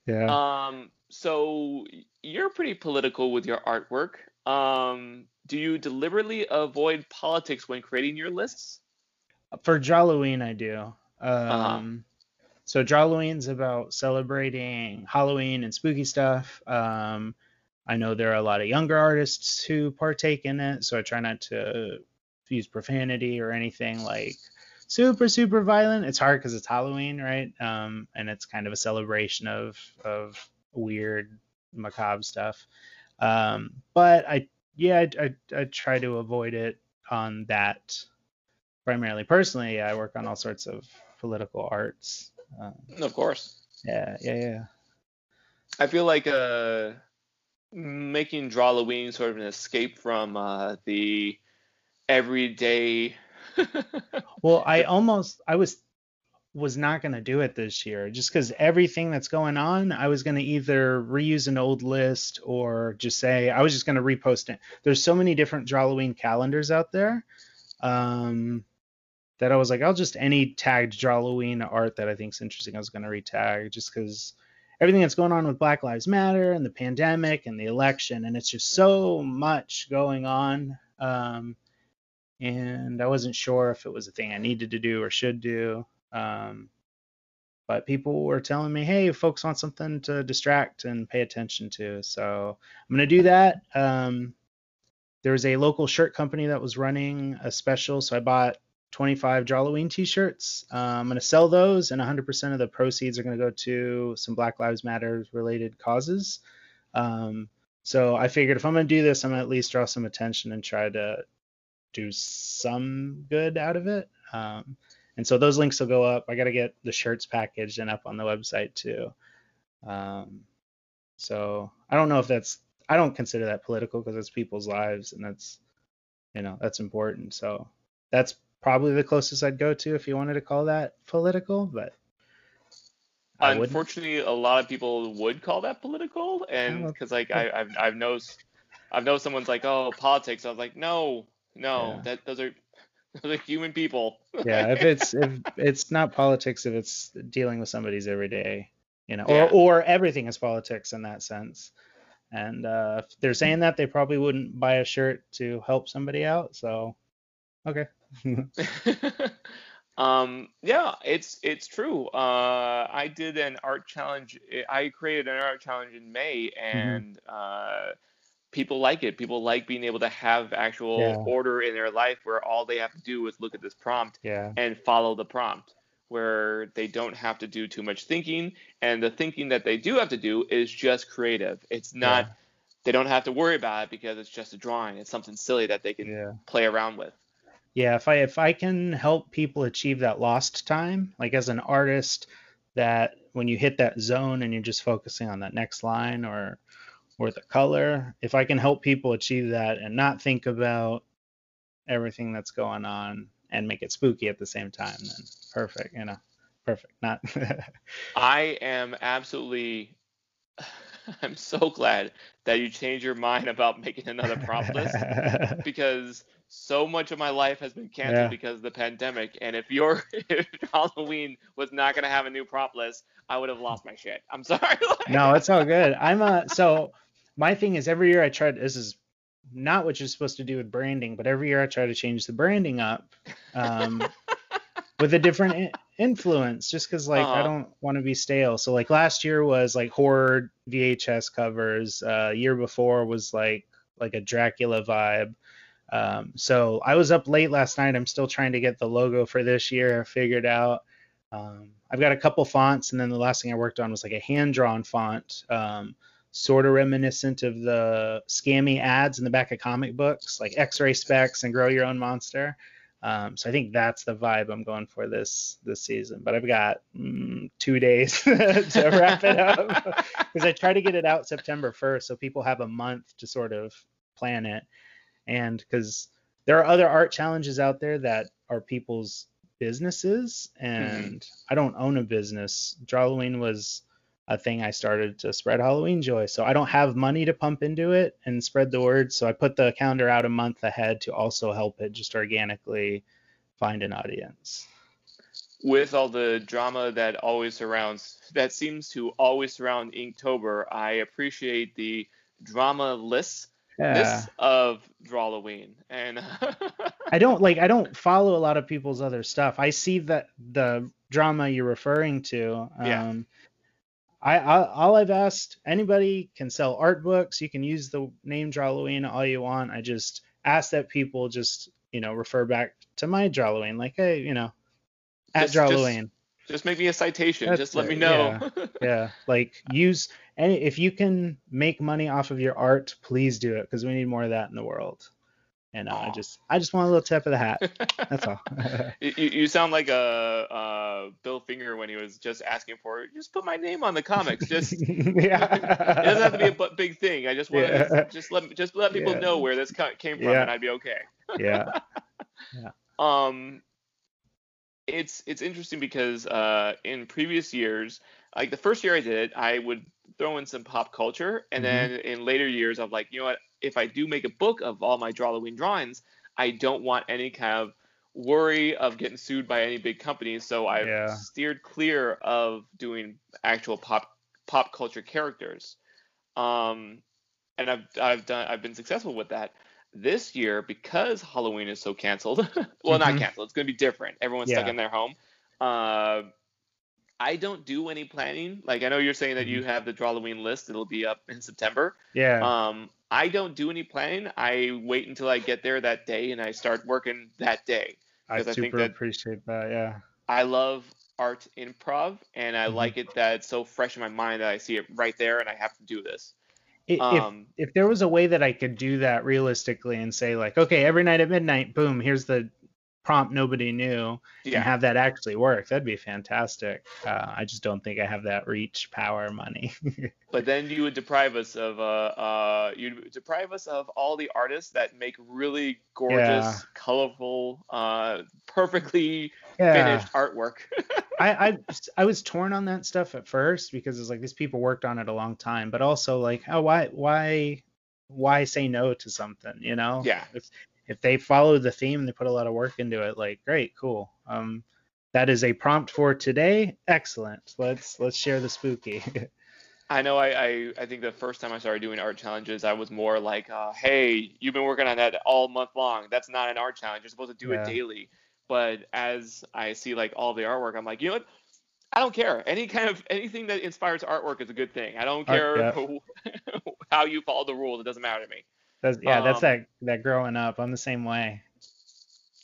yeah. Um, so you're pretty political with your artwork. Um, do you deliberately avoid politics when creating your lists? For Drawloween, I do. Um, Uh-huh. So Drawloween's about celebrating Halloween and spooky stuff. Um, I know there are a lot of younger artists who partake in it, so I try not to use profanity or anything like super super violent. It's hard because it's Halloween, right? Um, and it's kind of a celebration of of weird macabre stuff. Um, but I yeah I, I, I try to avoid it on that primarily. Personally, I work on all sorts of political arts. Um, Of course. yeah, yeah, yeah. I feel like uh, making Drawloween sort of an escape from uh, the everyday. Well, I almost I was was not going to do it this year just cuz everything that's going on, I was going to either reuse an old list or just say I was just going to repost it. There's so many different Drawloween calendars out there. Um that I was like I'll just any tagged Drawloween art that I think's interesting I was going to retag just cuz everything that's going on with Black Lives Matter and the pandemic and the election and it's just so much going on. Um and I wasn't sure if it was a thing I needed to do or should do. Um, but people were telling me, hey, folks want something to distract and pay attention to. So I'm going to do that. Um, there was a local shirt company that was running a special. So I bought 25 Halloween t shirts. Uh, I'm going to sell those, and 100% of the proceeds are going to go to some Black Lives Matter related causes. Um, so I figured if I'm going to do this, I'm going to at least draw some attention and try to do some good out of it. Um, and so those links will go up. I got to get the shirts packaged and up on the website too. Um, so I don't know if that's, I don't consider that political because it's people's lives and that's, you know, that's important. So that's probably the closest I'd go to if you wanted to call that political, but. Unfortunately, a lot of people would call that political, and because like I, I've I've know I've know someone's like, oh, politics. I was like, no, no, Yeah. that those are are human people. yeah, if it's if it's not politics, if it's dealing with somebody's everyday, you know, Yeah. or or everything is politics in that sense. And uh, if they're saying that, they probably wouldn't buy a shirt to help somebody out. So, okay. um, yeah, it's it's true. Uh, I did an art challenge. I created an art challenge in May, Mm-hmm. and uh, people like it. People like being able to have actual Yeah. order in their life where all they have to do is look at this prompt Yeah. and follow the prompt where they don't have to do too much thinking and the thinking that they do have to do is just creative it's not Yeah. they don't have to worry about it because it's just a drawing it's something silly that they can play around with Yeah, if I if I can help people achieve that lost time, like as an artist, that when you hit that zone and you're just focusing on that next line or or the color, if I can help people achieve that and not think about everything that's going on and make it spooky at the same time, then perfect, you know. Perfect. Not i am absolutely i'm so glad that you changed your mind about making another prompt list because so much of my life has been canceled Yeah. because of the pandemic and if your if halloween was not going to have a new prompt list i would have lost my shit i'm sorry no, it's all good. I'm a so my thing is every year I try. This is not what you're supposed to do with branding, but every year I try to change the branding up um, with a different influence, just because like I don't want to be stale. So like last year was like horror VHS covers. Uh, year before was like like a Dracula vibe. Um, so I was up late last night. I'm still trying to get the logo for this year figured out. Um, I've got a couple fonts, and then the last thing I worked on was like a hand drawn font. Um, sort of reminiscent of the scammy ads in the back of comic books, like X-ray specs and Grow Your Own Monster. Um, so I think that's the vibe I'm going for this this season. But I've got mm, two days to wrap it up because I try to get it out September 1st, so people have a month to sort of plan it. And because there are other art challenges out there that are people's businesses, and I don't own a business. Drawloween was a thing I started to spread Halloween joy. So I don't have money to pump into it and spread the word. So I put the calendar out a month ahead to also help it just organically find an audience. With all the drama that always surrounds, that seems to always surround Inktober, I appreciate the drama lists Yeah. this of Drawloween. And I don't like I don't follow a lot of people's other stuff. I see that the drama you're referring to. Um, Yeah. I, I all I've asked anybody can sell art books. You can use the name Drawloween all you want. I just ask that people just you know refer back to my Drawloween, like hey you know at Just- just- Drawloween. just make me a citation. That's just let it, me know. yeah, like use any if you can make money off of your art, please do it because we need more of that in the world. And uh, I just I just want a little tip of the hat. That's all. You, you sound like a uh, Bill Finger when he was just asking for just put my name on the comics. Just it yeah. doesn't have to be a big thing. I just want to Yeah. just let just let people Yeah. know where this came from, Yeah. and I'd be okay. yeah. yeah. Um, it's it's interesting because uh, in previous years, like the first year I did it, I would throw in some pop culture, and Mhm. then in later years, I'm like, you know what? If I do make a book of all my Drawloween drawings, I don't want any kind of worry of getting sued by any big companies, so I've Yeah. steered clear of doing actual pop pop culture characters. Um, and I've I've done I've been successful with that. This year, because Halloween is so canceled, well, not Mhm. canceled, it's going to be different. Everyone's stuck in their home. Uh, I don't do any planning. Like I know you're saying that Mm-hmm. you have the Drawloween list; it'll be up in September. Yeah. Um, I don't do any planning. I wait until I get there that day and I start working that day. I 'cause I think super that- appreciate that. Yeah. I love art improv, and I Mhm. like it that it's so fresh in my mind that I see it right there and I have to do this. If Um, if there was a way that I could do that realistically and say like, okay, every night at midnight, boom, here's the prompt nobody knew, and have that actually work, that'd be fantastic. Uh, I just don't think I have that reach, power, money. but then you would deprive us of uh, uh, you'd deprive us of all the artists that make really gorgeous, Yeah. colorful, uh, perfectly yeah. finished artwork. I, I I was torn on that stuff at first because it's like these people worked on it a long time, but also like, oh, why why why say no to something, you know? Yeah. If if they follow the theme and they put a lot of work into it, like great, cool. Um, that is a prompt for today. Excellent. Let's let's share the spooky. I know. I, I I think the first time I started doing art challenges, I was more like, uh, "Hey, you've been working on that all month long. That's not an art challenge. You're supposed to do Yeah. it daily." But as I see like all the artwork, I'm like, you know what? I don't care. Any kind of anything that inspires artwork is a good thing. I don't Art- care yeah. who, how you follow the rules. It doesn't matter to me. That's yeah, that's Um, that that growing up. I'm the same way.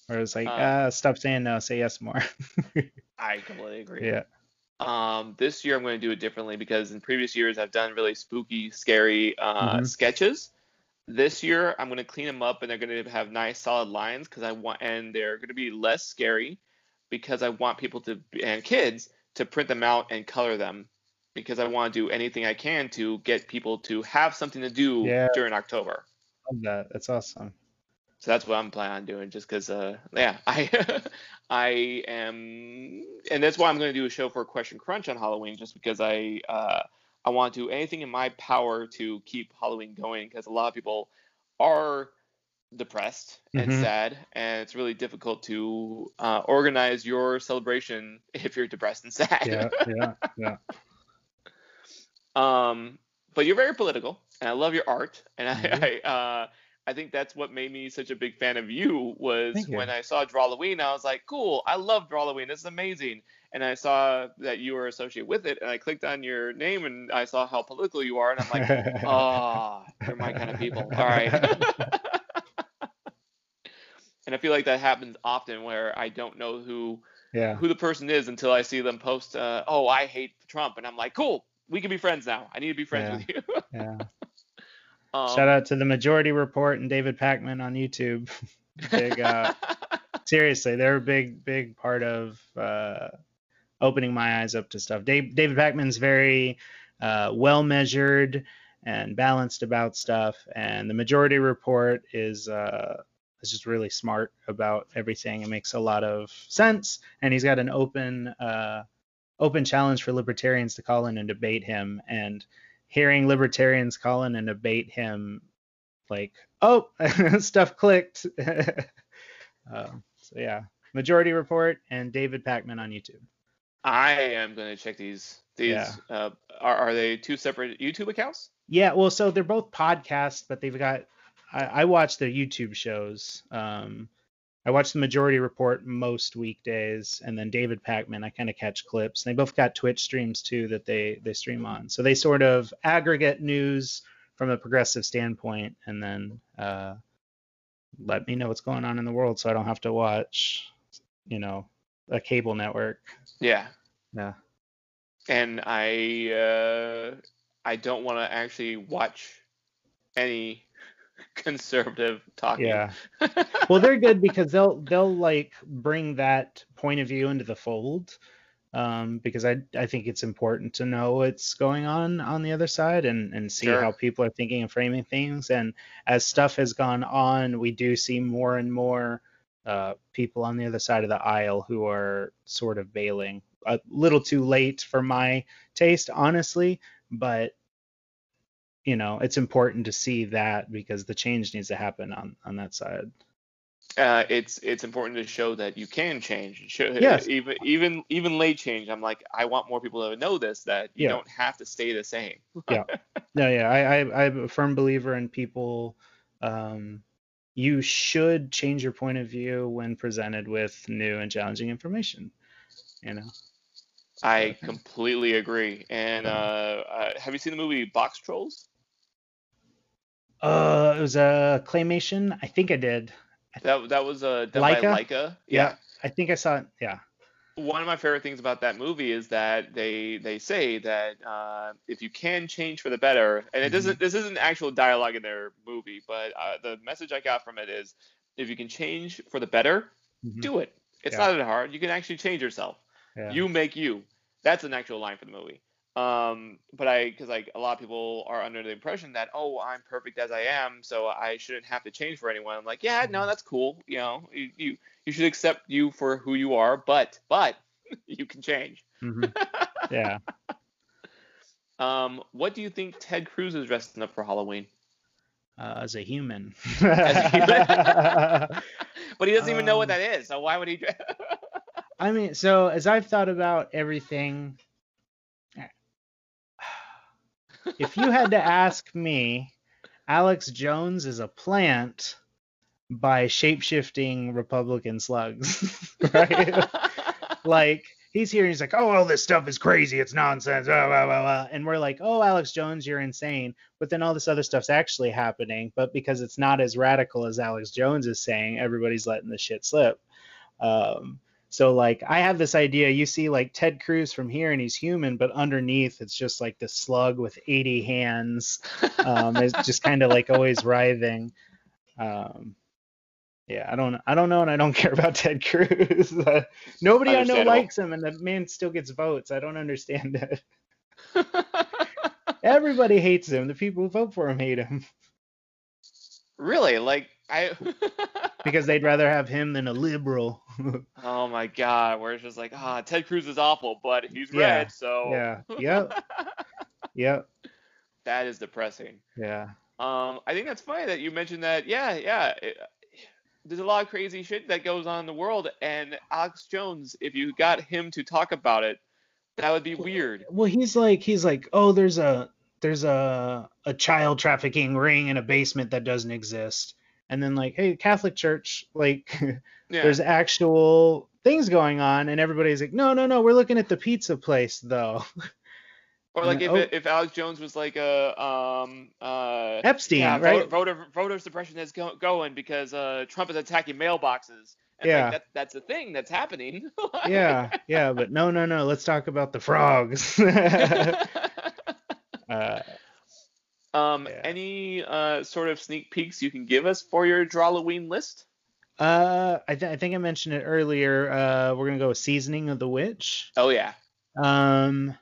Where it's like, Um, ah, stop saying no, say yes more. I completely agree. yeah. Um, this year I'm going to do it differently because in previous years I've done really spooky, scary uh, Mhm. sketches. This year I'm going to clean them up and they're going to have nice solid lines because I want, and they're going to be less scary because I want people to and kids to print them out and color them because I want to do anything I can to get people to have something to do Yeah. during October. Love that. That's awesome. So that's what I'm planning on doing, just because, uh, yeah, I, I am, and that's why I'm going to do a show for Question Crunch on Halloween, just because I, uh, I want to do anything in my power to keep Halloween going, because a lot of people are depressed and Mhm. sad, and it's really difficult to uh, organize your celebration if you're depressed and sad. Yeah, yeah, yeah. Um, but you're very political, and I love your art, and Mhm. I, I uh, I think that's what made me such a big fan of you was Thank you. when I saw Drawloween, I was like, cool, I love Drawloween. This is amazing. And I saw that you were associated with it, and I clicked on your name and I saw how political you are, and I'm like, ah, they're my kind of people. All right. and I feel like that happens often where I don't know who yeah. who the person is until I see them post, uh, "Oh, I hate Trump," and I'm like, "Cool, we can be friends now. I need to be friends with you." Yeah. Um, Shout out to the Majority Report and David Pakman on YouTube. big, uh, seriously, they're a big, big part of uh, opening my eyes up to stuff. Dave, David Pakman's very uh, well measured and balanced about stuff, and the Majority Report is uh, is just really smart about everything. It makes a lot of sense, and he's got an open uh, open challenge for libertarians to call in and debate him. And hearing libertarians call in and debate him, like, oh, stuff clicked. um, so yeah, Majority Report and David Pakman on YouTube. I am going to check these. These Yeah. uh, are are they two separate YouTube accounts? Yeah, well, so they're both podcasts, but they've got. I, I watch their YouTube shows. Um, I watch the Majority Report most weekdays, and then David Pakman, I kind of catch clips. And they both got Twitch streams too that they they stream on. So they sort of aggregate news from a progressive standpoint, and then uh, let me know what's going on in the world, so I don't have to watch, you know, a cable network. Yeah. Yeah. And I uh, I don't want to actually watch any conservative talking. Yeah. well they're good because they'll they'll like bring that point of view into the fold um, because I I think it's important to know what's going on on the other side and and see Sure. how people are thinking and framing things and as stuff has gone on we do see more and more uh, people on the other side of the aisle who are sort of bailing a little too late for my taste honestly but you know it's important to see that because the change needs to happen on on that side uh, it's it's important to show that you can change. Show, Yes. Even even even late change. I'm like, I want more people to know this that you Yeah. don't have to stay the same. Yeah. No yeah I, I i'm a firm believer in people um you should change your point of view when presented with new and challenging information you know I completely agree. And uh, uh, have you seen the movie Boxtrolls? Uh it was a claymation i think i did That that was uh, done by Laika. Yeah. i think i saw it yeah One of my favorite things about that movie is that they they say that uh, if you can change for the better, and it doesn't this isn't actual dialogue in their movie, but uh, the message I got from it is if you can change for the better, Mhm. do it. It's Yeah. not that hard. You can actually change yourself. yeah. You make you. That's an actual line for the movie. Um, but I, because like a lot of people are under the impression that oh, I'm perfect as I am, so I shouldn't have to change for anyone. I'm like, yeah, no, that's cool. You know, you you, you should accept you for who you are, but but you can change. Mhm. yeah Um, what do you think Ted Cruz is dressing up for Halloween? uh, as a human As a human? But he doesn't even know what Um, that is, so why would he? Dress- I mean, so as I've thought about everything, if you had to ask me, Alex Jones is a plant by shapeshifting Republican slugs, right? like he's here and he's like, oh, all this stuff is crazy, it's nonsense, blah, blah, blah, blah. and we're like, oh, Alex Jones, you're insane. But then all this other stuff's actually happening, but because it's not as radical as Alex Jones is saying, everybody's letting the shit slip. Um, so like I have this idea, you see like Ted Cruz from here and he's human, but underneath it's just like this slug with 80 hands. Um, it's just kind of like always writhing. Um, yeah, I don't, I don't know, and I don't care about Ted Cruz. Uh, nobody I know likes him, and the man still gets votes. I don't understand it. Everybody hates him. The people who vote for him hate him really? Like I? because they'd rather have him than a liberal. Oh my god, where it's just like, ah, Ted Cruz is awful, but he's Yeah, red, so yeah. Yep. yep. that is depressing. Yeah. Um, I think that's funny that you mentioned that. Yeah, yeah. it- there's a lot of crazy shit that goes on in the world, and Alex Jones, if you got him to talk about it, that would be weird. Well, he's like, he's like, oh, there's a, there's a, a child trafficking ring in a basement that doesn't exist. And then like, hey, Catholic Church, like, Yeah. there's actual things going on, and everybody's like, no, no, no, we're looking at the pizza place though. or like Yeah, if oh. if Alex Jones was like a um uh Epstein, yeah, right? voter, voter voter suppression is go- going because uh Trump is attacking mailboxes. And Yeah. like, that, that's a thing that's happening. yeah, yeah, but no, no, no. Let's talk about the frogs. uh, um, Yeah. any uh, sort of sneak peeks you can give us for your Drawloween list? uh, I, th- I think I mentioned it earlier. Uh, we're gonna go with seasoning of the witch. Oh yeah. Um,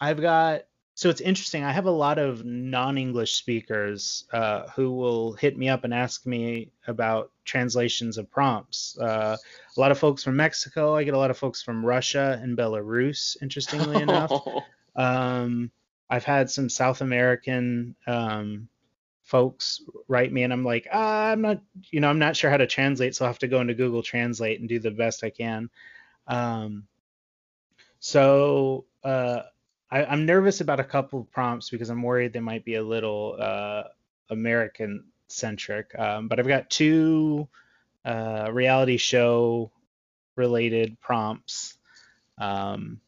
I've got so it's interesting. I have a lot of non-English speakers uh, who will hit me up and ask me about translations of prompts. Uh, a lot of folks from Mexico. I get a lot of folks from Russia and Belarus. Interestingly enough. Um, I've had some South American um, folks write me, and I'm like, ah, I'm not, you know, I'm not sure how to translate, so I have to go into Google Translate and do the best I can. Um, so uh, I, I'm nervous about a couple of prompts because I'm worried they might be a little uh, American centric. Um, but I've got two uh, reality show related prompts. Um,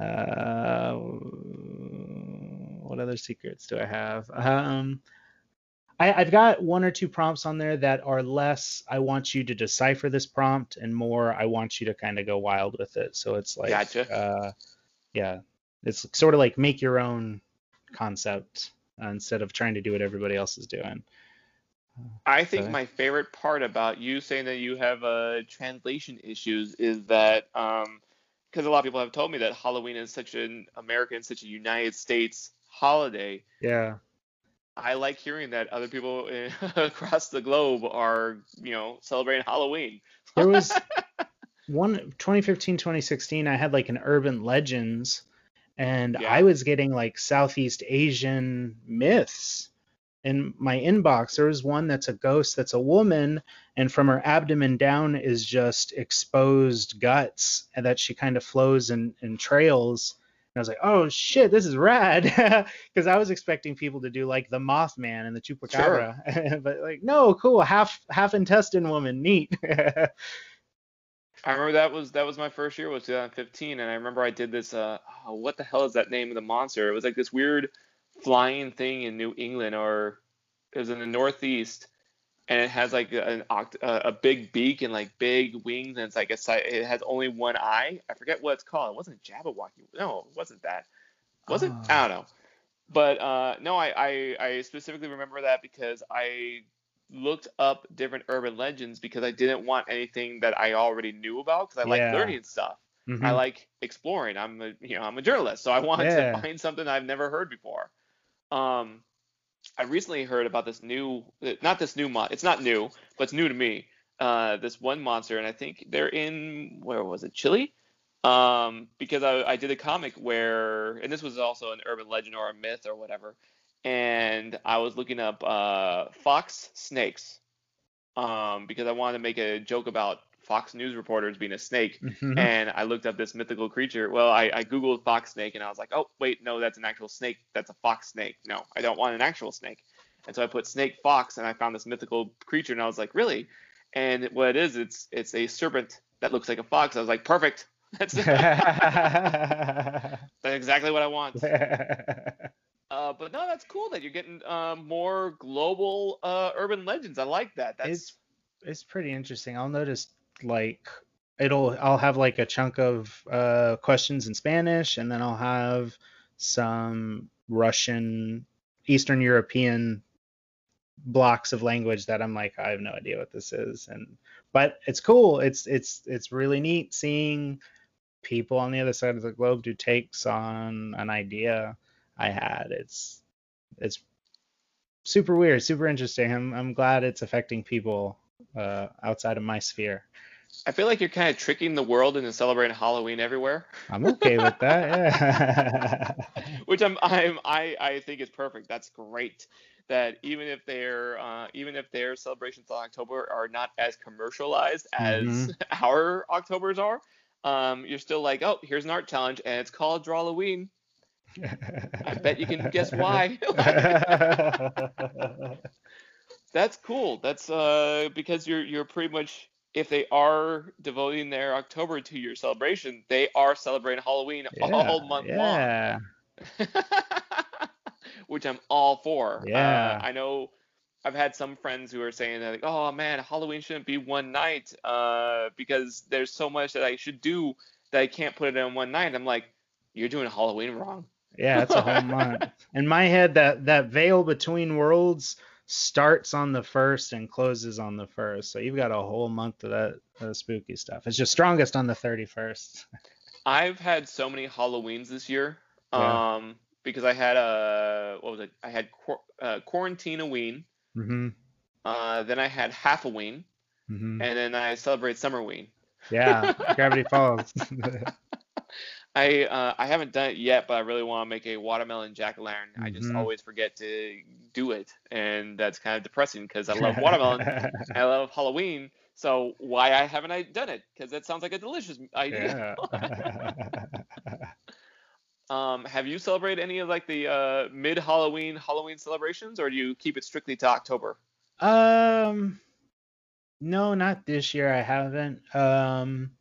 uh, what other secrets do I have? Um, I, I've got one or two prompts on there that are less. I want you to decipher this prompt, and more. I want you to kind of go wild with it. So it's like, Gotcha. uh, yeah, it's sort of like make your own concept uh, instead of trying to do what everybody else is doing. I think my favorite part about you saying that you have uh, translation issues is that because a lot of people have told me that Halloween is such an American, such a United States holiday. Yeah. I like hearing that other people in, across the globe are, you know, celebrating Halloween. There was one 2015, 2016. I had like an urban legends, and Yeah. I was getting like Southeast Asian myths in my inbox. there is one that's a ghost that's a woman, and from her abdomen down is just exposed guts, and that she kind of flows and, in trails. And I was like, oh shit, this is rad. Because I was expecting people to do like the Mothman and the Chupacabra. but like, no, cool, half half intestine woman, neat. I remember that was that was my first year was 2015, and I remember I did this. Uh, oh, what the hell is that name of the monster? It was like this weird flying thing in New England, or it was in the Northeast, and it has like an oct- a, a big beak and like big wings, and it's like a si- it has only one eye. I forget what it's called. It wasn't Jabberwocky. No, it wasn't that. Was it? Oh. I don't know. But uh, no, I, I I specifically remember that because I looked up different urban legends because I didn't want anything that I already knew about because I like learning stuff. I Mhm. like exploring. I'm a you know I'm a journalist, so I want Yeah. to find something I've never heard before. Um, I recently heard about this new, not this new mod. It's not new, but it's new to me. Uh, this one monster, and I think they're in where was it, Chile? Um, because I, I did a comic where, and this was also an urban legend or a myth or whatever, and I was looking up uh, fox snakes, um, because I wanted to make a joke about Fox News reporters being a snake Mhm. and I looked up this mythical creature. Well, I, I googled fox snake and I was like, oh wait, no, that's an actual snake. That's a fox snake. No, I don't want an actual snake. And so I put snake fox and I found this mythical creature and I was like, really? And what it is, it's it's a serpent that looks like a fox. I was like, perfect. That's that's exactly what I want. Uh, but no, that's cool that you're getting uh, more global uh, urban legends. I like that. That's it's it's pretty interesting. I'll notice like it'll I'll have like a chunk of uh, questions in Spanish, and then I'll have some Russian, Eastern European blocks of language that I'm like I have no idea what this is, and but it's cool. It's it's it's really neat seeing people on the other side of the globe do takes on an idea I had. It's it's super weird, super interesting. I'm I'm glad it's affecting people uh, outside of my sphere. I feel like you're kind of tricking the world into celebrating Halloween everywhere. I'm okay with that. Yeah. which I'm, I'm I, I think is perfect. That's great. That even if their uh, even if their celebrations on October are not as commercialized as Mhm. our Octobers are, um, you're still like, oh, here's an art challenge and it's called Drawloween. I bet you can guess why. That's cool. That's uh because you're you're pretty much if they are devoting their October to your celebration, they are celebrating Halloween all month yeah. long. Which I'm all for. Yeah. Uh, I know I've had some friends who are saying that like, oh man, Halloween shouldn't be one night uh, because there's so much that I should do that I can't put it in one night. I'm like, you're doing Halloween wrong. Yeah, it's a whole month. In my head, that that veil between worlds starts on the first and closes on the first. So you've got a whole month of that of spooky stuff. It's just strongest on the 31st. I've had so many Halloweens this year. Yeah. Um, because I had a what was it? I had quar- uh, quarantine ween. Mm-hmm. Uh, then I had half a ween, Mm-hmm. and then I celebrate summer ween. Yeah, Gravity Falls. I uh, I haven't done it yet, but I really want to make a watermelon jack o' lantern. I just Mhm. always forget to do it, and that's kind of depressing because I love watermelon. I love Halloween. So why I haven't I done it? Because that sounds like a delicious idea. yeah. Um, have you celebrated any of like the uh, mid Halloween Halloween celebrations, or do you keep it strictly to October? Um, no, not this year. I haven't. Um,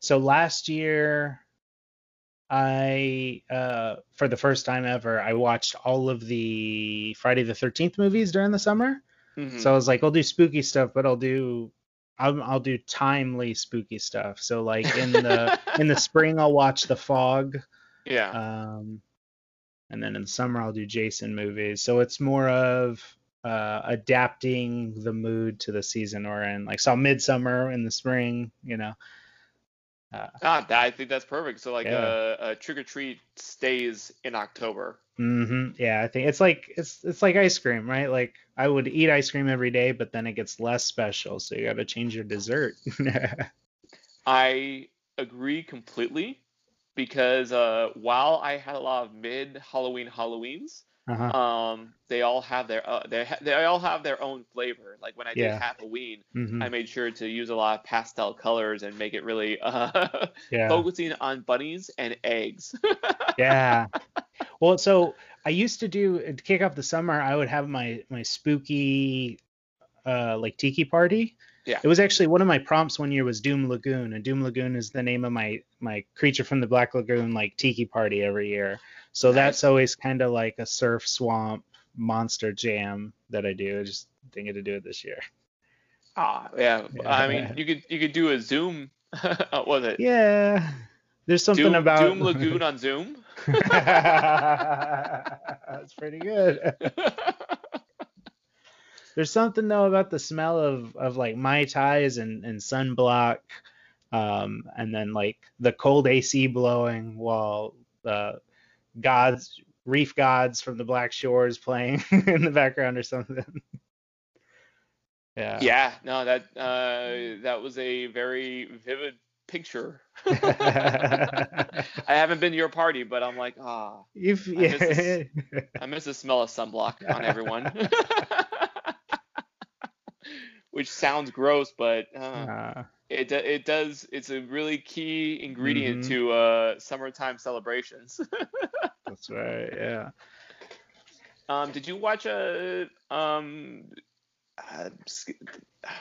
so last year, I uh, for the first time ever, I watched all of the Friday the Thirteenth movies during the summer. Mhm. So I was like, I'll do spooky stuff, but I'll do. I'll, I'll do timely spooky stuff. So like in the in the spring I'll watch The Fog, yeah, um, and then in the summer I'll do Jason movies. So it's more of uh, adapting the mood to the season we're in. Like saw Midsummer in the spring, you know. Uh, ah, I think that's perfect. So like Yeah. uh, a trick or treat stays in October. Mm-hmm. Yeah, I think it's like it's it's like ice cream, right? Like I would eat ice cream every day, but then it gets less special, so you got to change your dessert. I agree completely because uh, while I had a lot of mid Halloween Halloweens, uh-huh. um, they all have their uh, they ha- they all have their own flavor. Like when I did Yeah. Halloween, hmm I made sure to use a lot of pastel colors and make it really uh, Yeah. focusing on bunnies and eggs. yeah. Well, so I used to do to kick off the summer. I would have my my spooky, uh, like tiki party. Yeah. It was actually one of my prompts one year was Doom Lagoon, and Doom Lagoon is the name of my my creature from the Black Lagoon like tiki party every year. So Nice. that's always kind of like a surf swamp monster jam that I do. I just get to do it this year. ah, yeah. I mean, you could you could do a Zoom. was it? Yeah. There's something Doom, about Doom Lagoon on Zoom. That's pretty good. There's something though about the smell of of like mai tais and and sunblock, um, and then like the cold AC blowing while the gods reef gods from the Black Shores playing in the background or something. Yeah. Yeah, no, that uh, that was a very vivid picture. I haven't been to your party, but I'm like, ah, If I yeah. miss I miss the smell of sunblock on everyone. Which sounds gross, but uh, Uh, it it does. It's a really key ingredient Mhm. to uh, summertime celebrations. That's right. Yeah. um, did you watch a um, uh,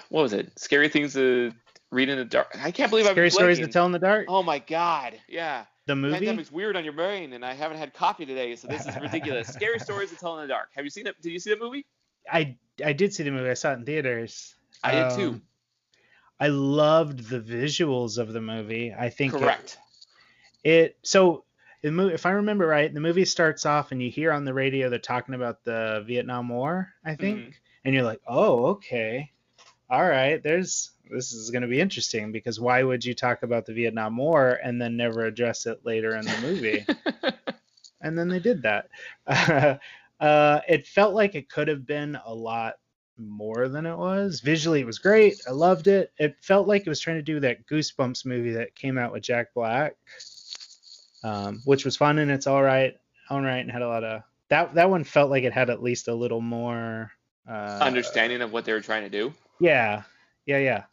what was it? Scary things to read in the dark. I can't believe I'm scary stories to tell in the dark. Oh my god, yeah. the movie. Pandemic's weird on your brain, and I haven't had coffee today, so this is ridiculous. Scary stories to tell in the dark. Have you seen it? Did you see that movie? I I did see the movie. I saw it in theaters. I did too. Um, I loved the visuals of the movie. I think it- Correct. It, so the movie, if I remember right, the movie starts off and you hear on the radio they're talking about the Vietnam War. I think, Mhm. and you're like, oh, okay, all right. There's this is going to be interesting because why would you talk about the Vietnam War and then never address it later in the movie? and then they did that. uh, it felt like it could have been a lot more than it was. Visually, it was great. I loved it. It felt like it was trying to do that Goosebumps movie that came out with Jack Black, um, which was fun and it's all right, all right, and had a lot of that. That one felt like it had at least a little more uh, Understanding of what they were trying to do. Yeah, yeah, yeah.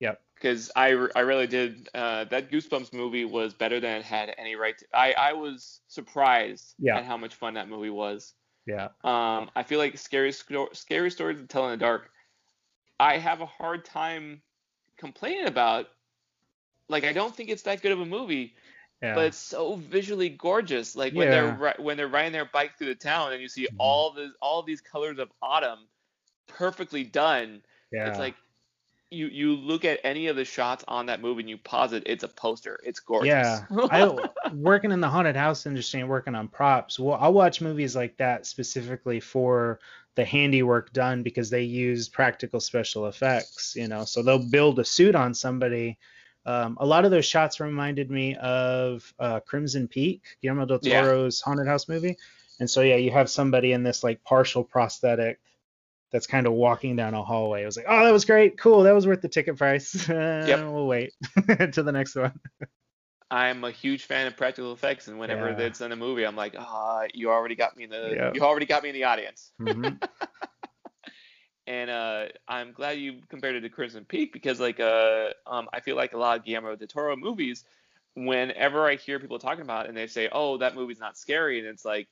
Yep. because I, I really did uh, that Goosebumps movie was better than it had any right to. I, I was surprised Yeah. at how much fun that movie was. Yeah. Um, I feel like scary scary stories to tell in the dark I have a hard time complaining about. Like I don't think it's that good of a movie, Yeah. but it's so visually gorgeous. Like when Yeah. they're when they're riding their bike through the town and you see Mhm. all the all these colors of autumn perfectly done. yeah. It's like you you look at any of the shots on that movie and you pause it, it's a poster. It's gorgeous. Yeah, I working in the haunted house industry and working on props. Well, I'll watch movies like that specifically for the handiwork done because they use practical special effects. You know, so they'll build a suit on somebody. Um, a lot of those shots reminded me of uh, Crimson Peak, Guillermo del Yeah. Toro's haunted house movie. And so yeah, you have somebody in this like partial prosthetic that's kind of walking down a hallway. It was like, oh, that was great, cool, that was worth the ticket price. Yep. We'll wait to the next one. I'm a huge fan of practical effects, and whenever Yeah. it's in a movie, I'm like, ah, you already got me in the Yeah. you already got me in the audience. Mhm. And uh, I'm glad you compared it to Crimson Peak because, like, uh, um, I feel like a lot of Guillermo del Toro movies, whenever I hear people talking about it and they say, "Oh, that movie's not scary," and it's like,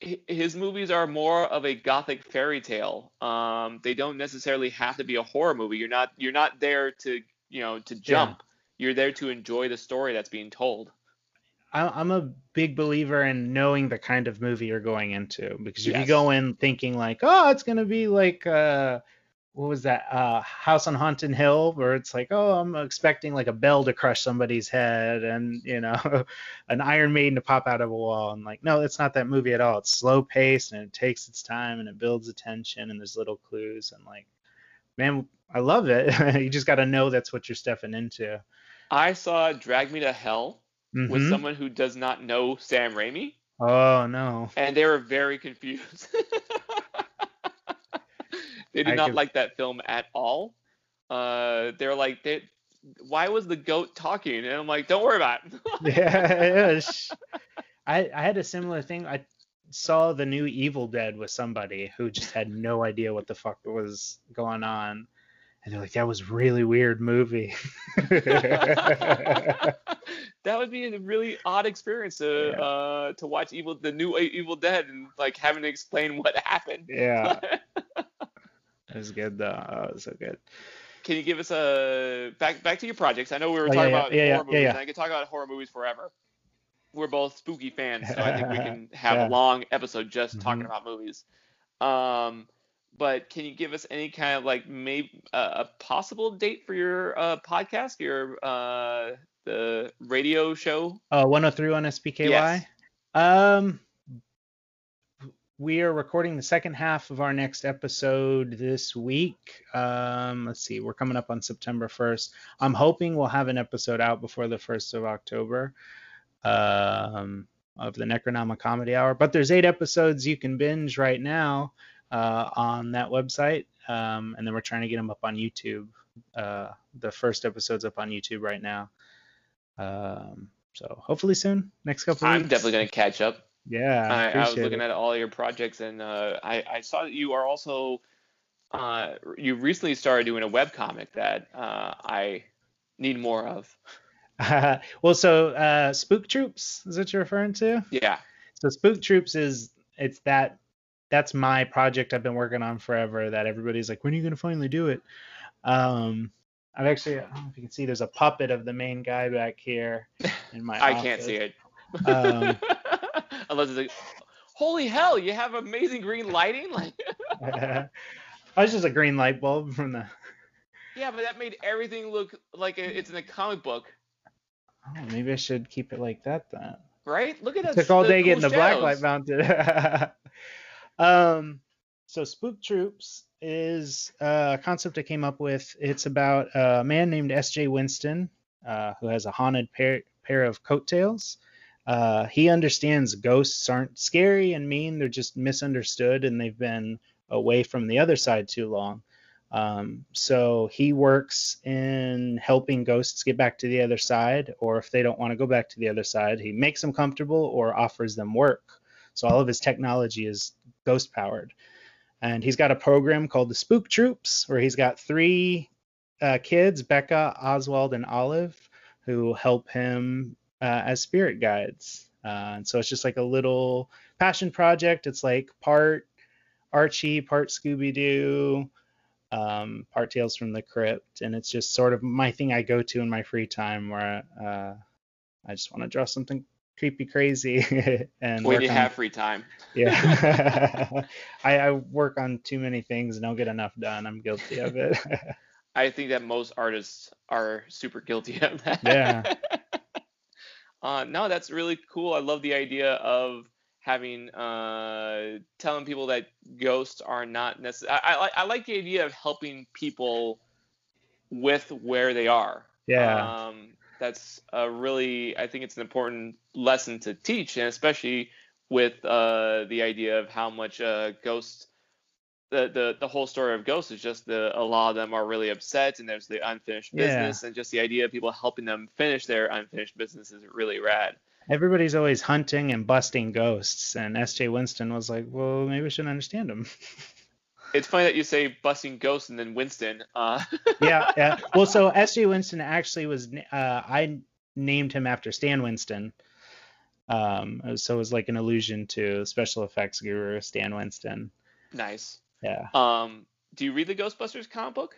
his movies are more of a gothic fairy tale. Um, they don't necessarily have to be a horror movie. You're not you're not there to you know to jump. You're there to enjoy the story that's being told. I'm a big believer in knowing the kind of movie you're going into because if you go in thinking like, oh, it's gonna be like, uh, what was that, uh, House on Haunted Hill, where it's like, oh, I'm expecting like a bell to crush somebody's head and you know, an Iron Maiden to pop out of a wall, and like, no, it's not that movie at all. It's slow paced and it takes its time and it builds attention and there's little clues and like, man, I love it. you just got to know that's what you're stepping into. I saw Drag Me to Hell with Mhm. someone who does not know Sam Raimi. Oh no. and they were very confused. they did I not could- like that film at all. Uh, they're like, they, why was the goat talking? And I'm like, don't worry about it. yeah, it was- I I had a similar thing. I saw the new Evil Dead with somebody who just had no idea what the fuck was going on, and they're like, "That was really weird movie." That would be a really odd experience to Yeah. uh, to watch Evil the new Evil Dead and like having to explain what happened. yeah, it was good though. Oh, it was so good. Can you give us a back back to your projects? I know we were Oh, talking yeah, about yeah, horror movies, yeah, yeah. and I could talk about horror movies forever. We're both spooky fans, so I think we can have a long episode just talking Mhm. about movies. Um, but can you give us any kind of like maybe uh, a possible date for your uh, podcast, your uh, the radio show? Oh, 103 on SPKY. Yes. Um, we are recording the second half of our next episode this week. Um, let's see, we're coming up on September 1st. I'm hoping we'll have an episode out before the 1st of October um, of the Necronoma Comedy Hour. But there's eight episodes you can binge right now uh, on that website. Um, and then we're trying to get them up on YouTube. Uh, the first episode's up on YouTube right now. Um, so hopefully soon, next couple weeks. I'm weeks. definitely going to catch up. Yeah, I, I was looking it. at all your projects, and uh, I, I saw that you are also uh, you recently started doing a web comic that uh, I need more of. well, so uh, Spook Troops is what you're referring to. Yeah. So Spook Troops is it's that that's my project I've been working on forever. That everybody's like, when are you gonna finally do it? Um, I've actually I don't know if you can see there's a puppet of the main guy back here in my. I can't see it. Um, Unless it's like, holy hell, you have amazing green lighting. Like, I was just a green light bulb from the. yeah, but that made everything look like it's in a comic book, Oh, maybe I should keep it like that then. right? Look at that. took all day cool getting the black light mounted. um, so Spook Troops is a concept I came up with. It's about a man named S.J. Winston uh, who has a haunted pair, pair of coattails. Uh, he understands ghosts aren't scary and mean; they're just misunderstood, and they've been away from the other side too long. Um, so he works in helping ghosts get back to the other side, or if they don't want to go back to the other side, he makes them comfortable or offers them work. So all of his technology is ghost powered. And he's got a program called the Spook Troops, where he's got three uh, kids, Becca, Oswald, and Olive, who help him uh, as spirit guides. Uh, and so it's just like a little passion project. It's like part Archie, part Scooby Doo, um, part Tales from the Crypt, and it's just sort of my thing I go to in my free time where uh, I just want to draw something creepy crazy and when you on, have free time. Yeah, I, I work on too many things and don't get enough done. I'm guilty of it. I think that most artists are super guilty of that. Yeah. uh, no, that's really cool. I love the idea of having uh, telling people that ghosts are not necessary. I, I, I like the idea of helping people with where they are. Yeah. Um, that's a really I think it's an important lesson to teach, and especially with uh, the idea of how much uh, ghosts. The, the, the whole story of ghosts is just the a lot of them are really upset and there's the unfinished business Yeah. and just the idea of people helping them finish their unfinished business is really rad. Everybody's always hunting and busting ghosts, and S.J. Winston was like, "Well, maybe we shouldn't understand them." It's funny that you say busting ghosts and then Winston. Uh, yeah, yeah. Well, so S.J. Winston actually was uh, I named him after Stan Winston. Um, so it was like an allusion to special effects guru Stan Winston. nice. Yeah. Um, do you read the Ghostbusters comic book?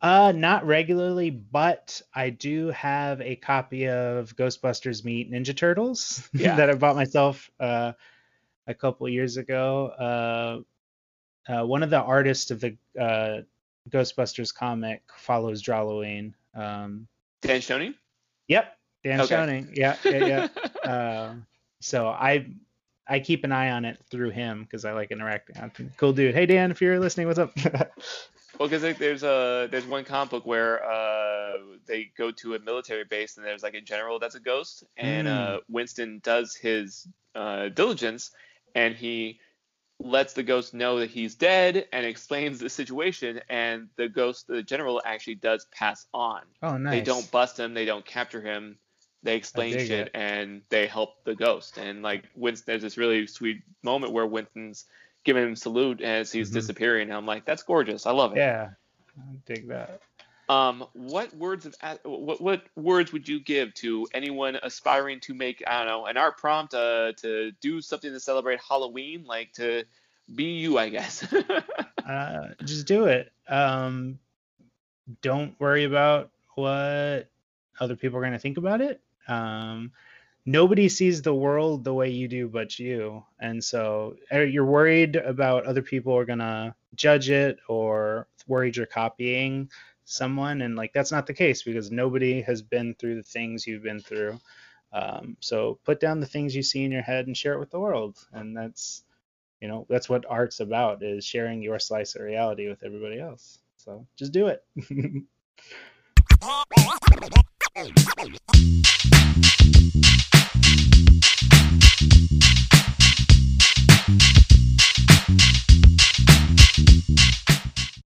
Uh, not regularly, but I do have a copy of Ghostbusters Meet Ninja Turtles Yeah. that I bought myself uh, a couple years ago. Uh, uh, one of the artists of the uh, Ghostbusters comic follows Drawloween. Um, Dan Schoening? yep, Dan Okay. Schoening. Yeah, yeah, yeah. uh, so I I keep an eye on it through him because I like interacting. I'm cool dude. Hey Dan, if you're listening, what's up? Well, because like, there's a there's one comic book where uh, they go to a military base and there's like a general that's a ghost, and uh, Winston does his uh, diligence, and he lets the ghost know that he's dead and explains the situation, and the ghost, the general, actually does pass on. oh, nice. They don't bust him, they don't capture him, they explain shit, it. and they help the ghost. And like Winston, there's this really sweet moment where Winston's giving him salute as he's Mhm. disappearing. And I'm like, that's gorgeous. I love it. Yeah, I dig that. Um, what words of what what words would you give to anyone aspiring to make I don't know an art prompt uh, to do something to celebrate Halloween, like to be you, I guess. uh, just do it. Um, don't worry about what other people are going to think about it. Um, nobody sees the world the way you do but you. And so uh, you're worried about other people are going to judge it or worried you're copying someone. And like that's not the case because nobody has been through the things you've been through. Um, so put down the things you see in your head and share it with the world. And that's you know that's what art's about is sharing your slice of reality with everybody else so just do it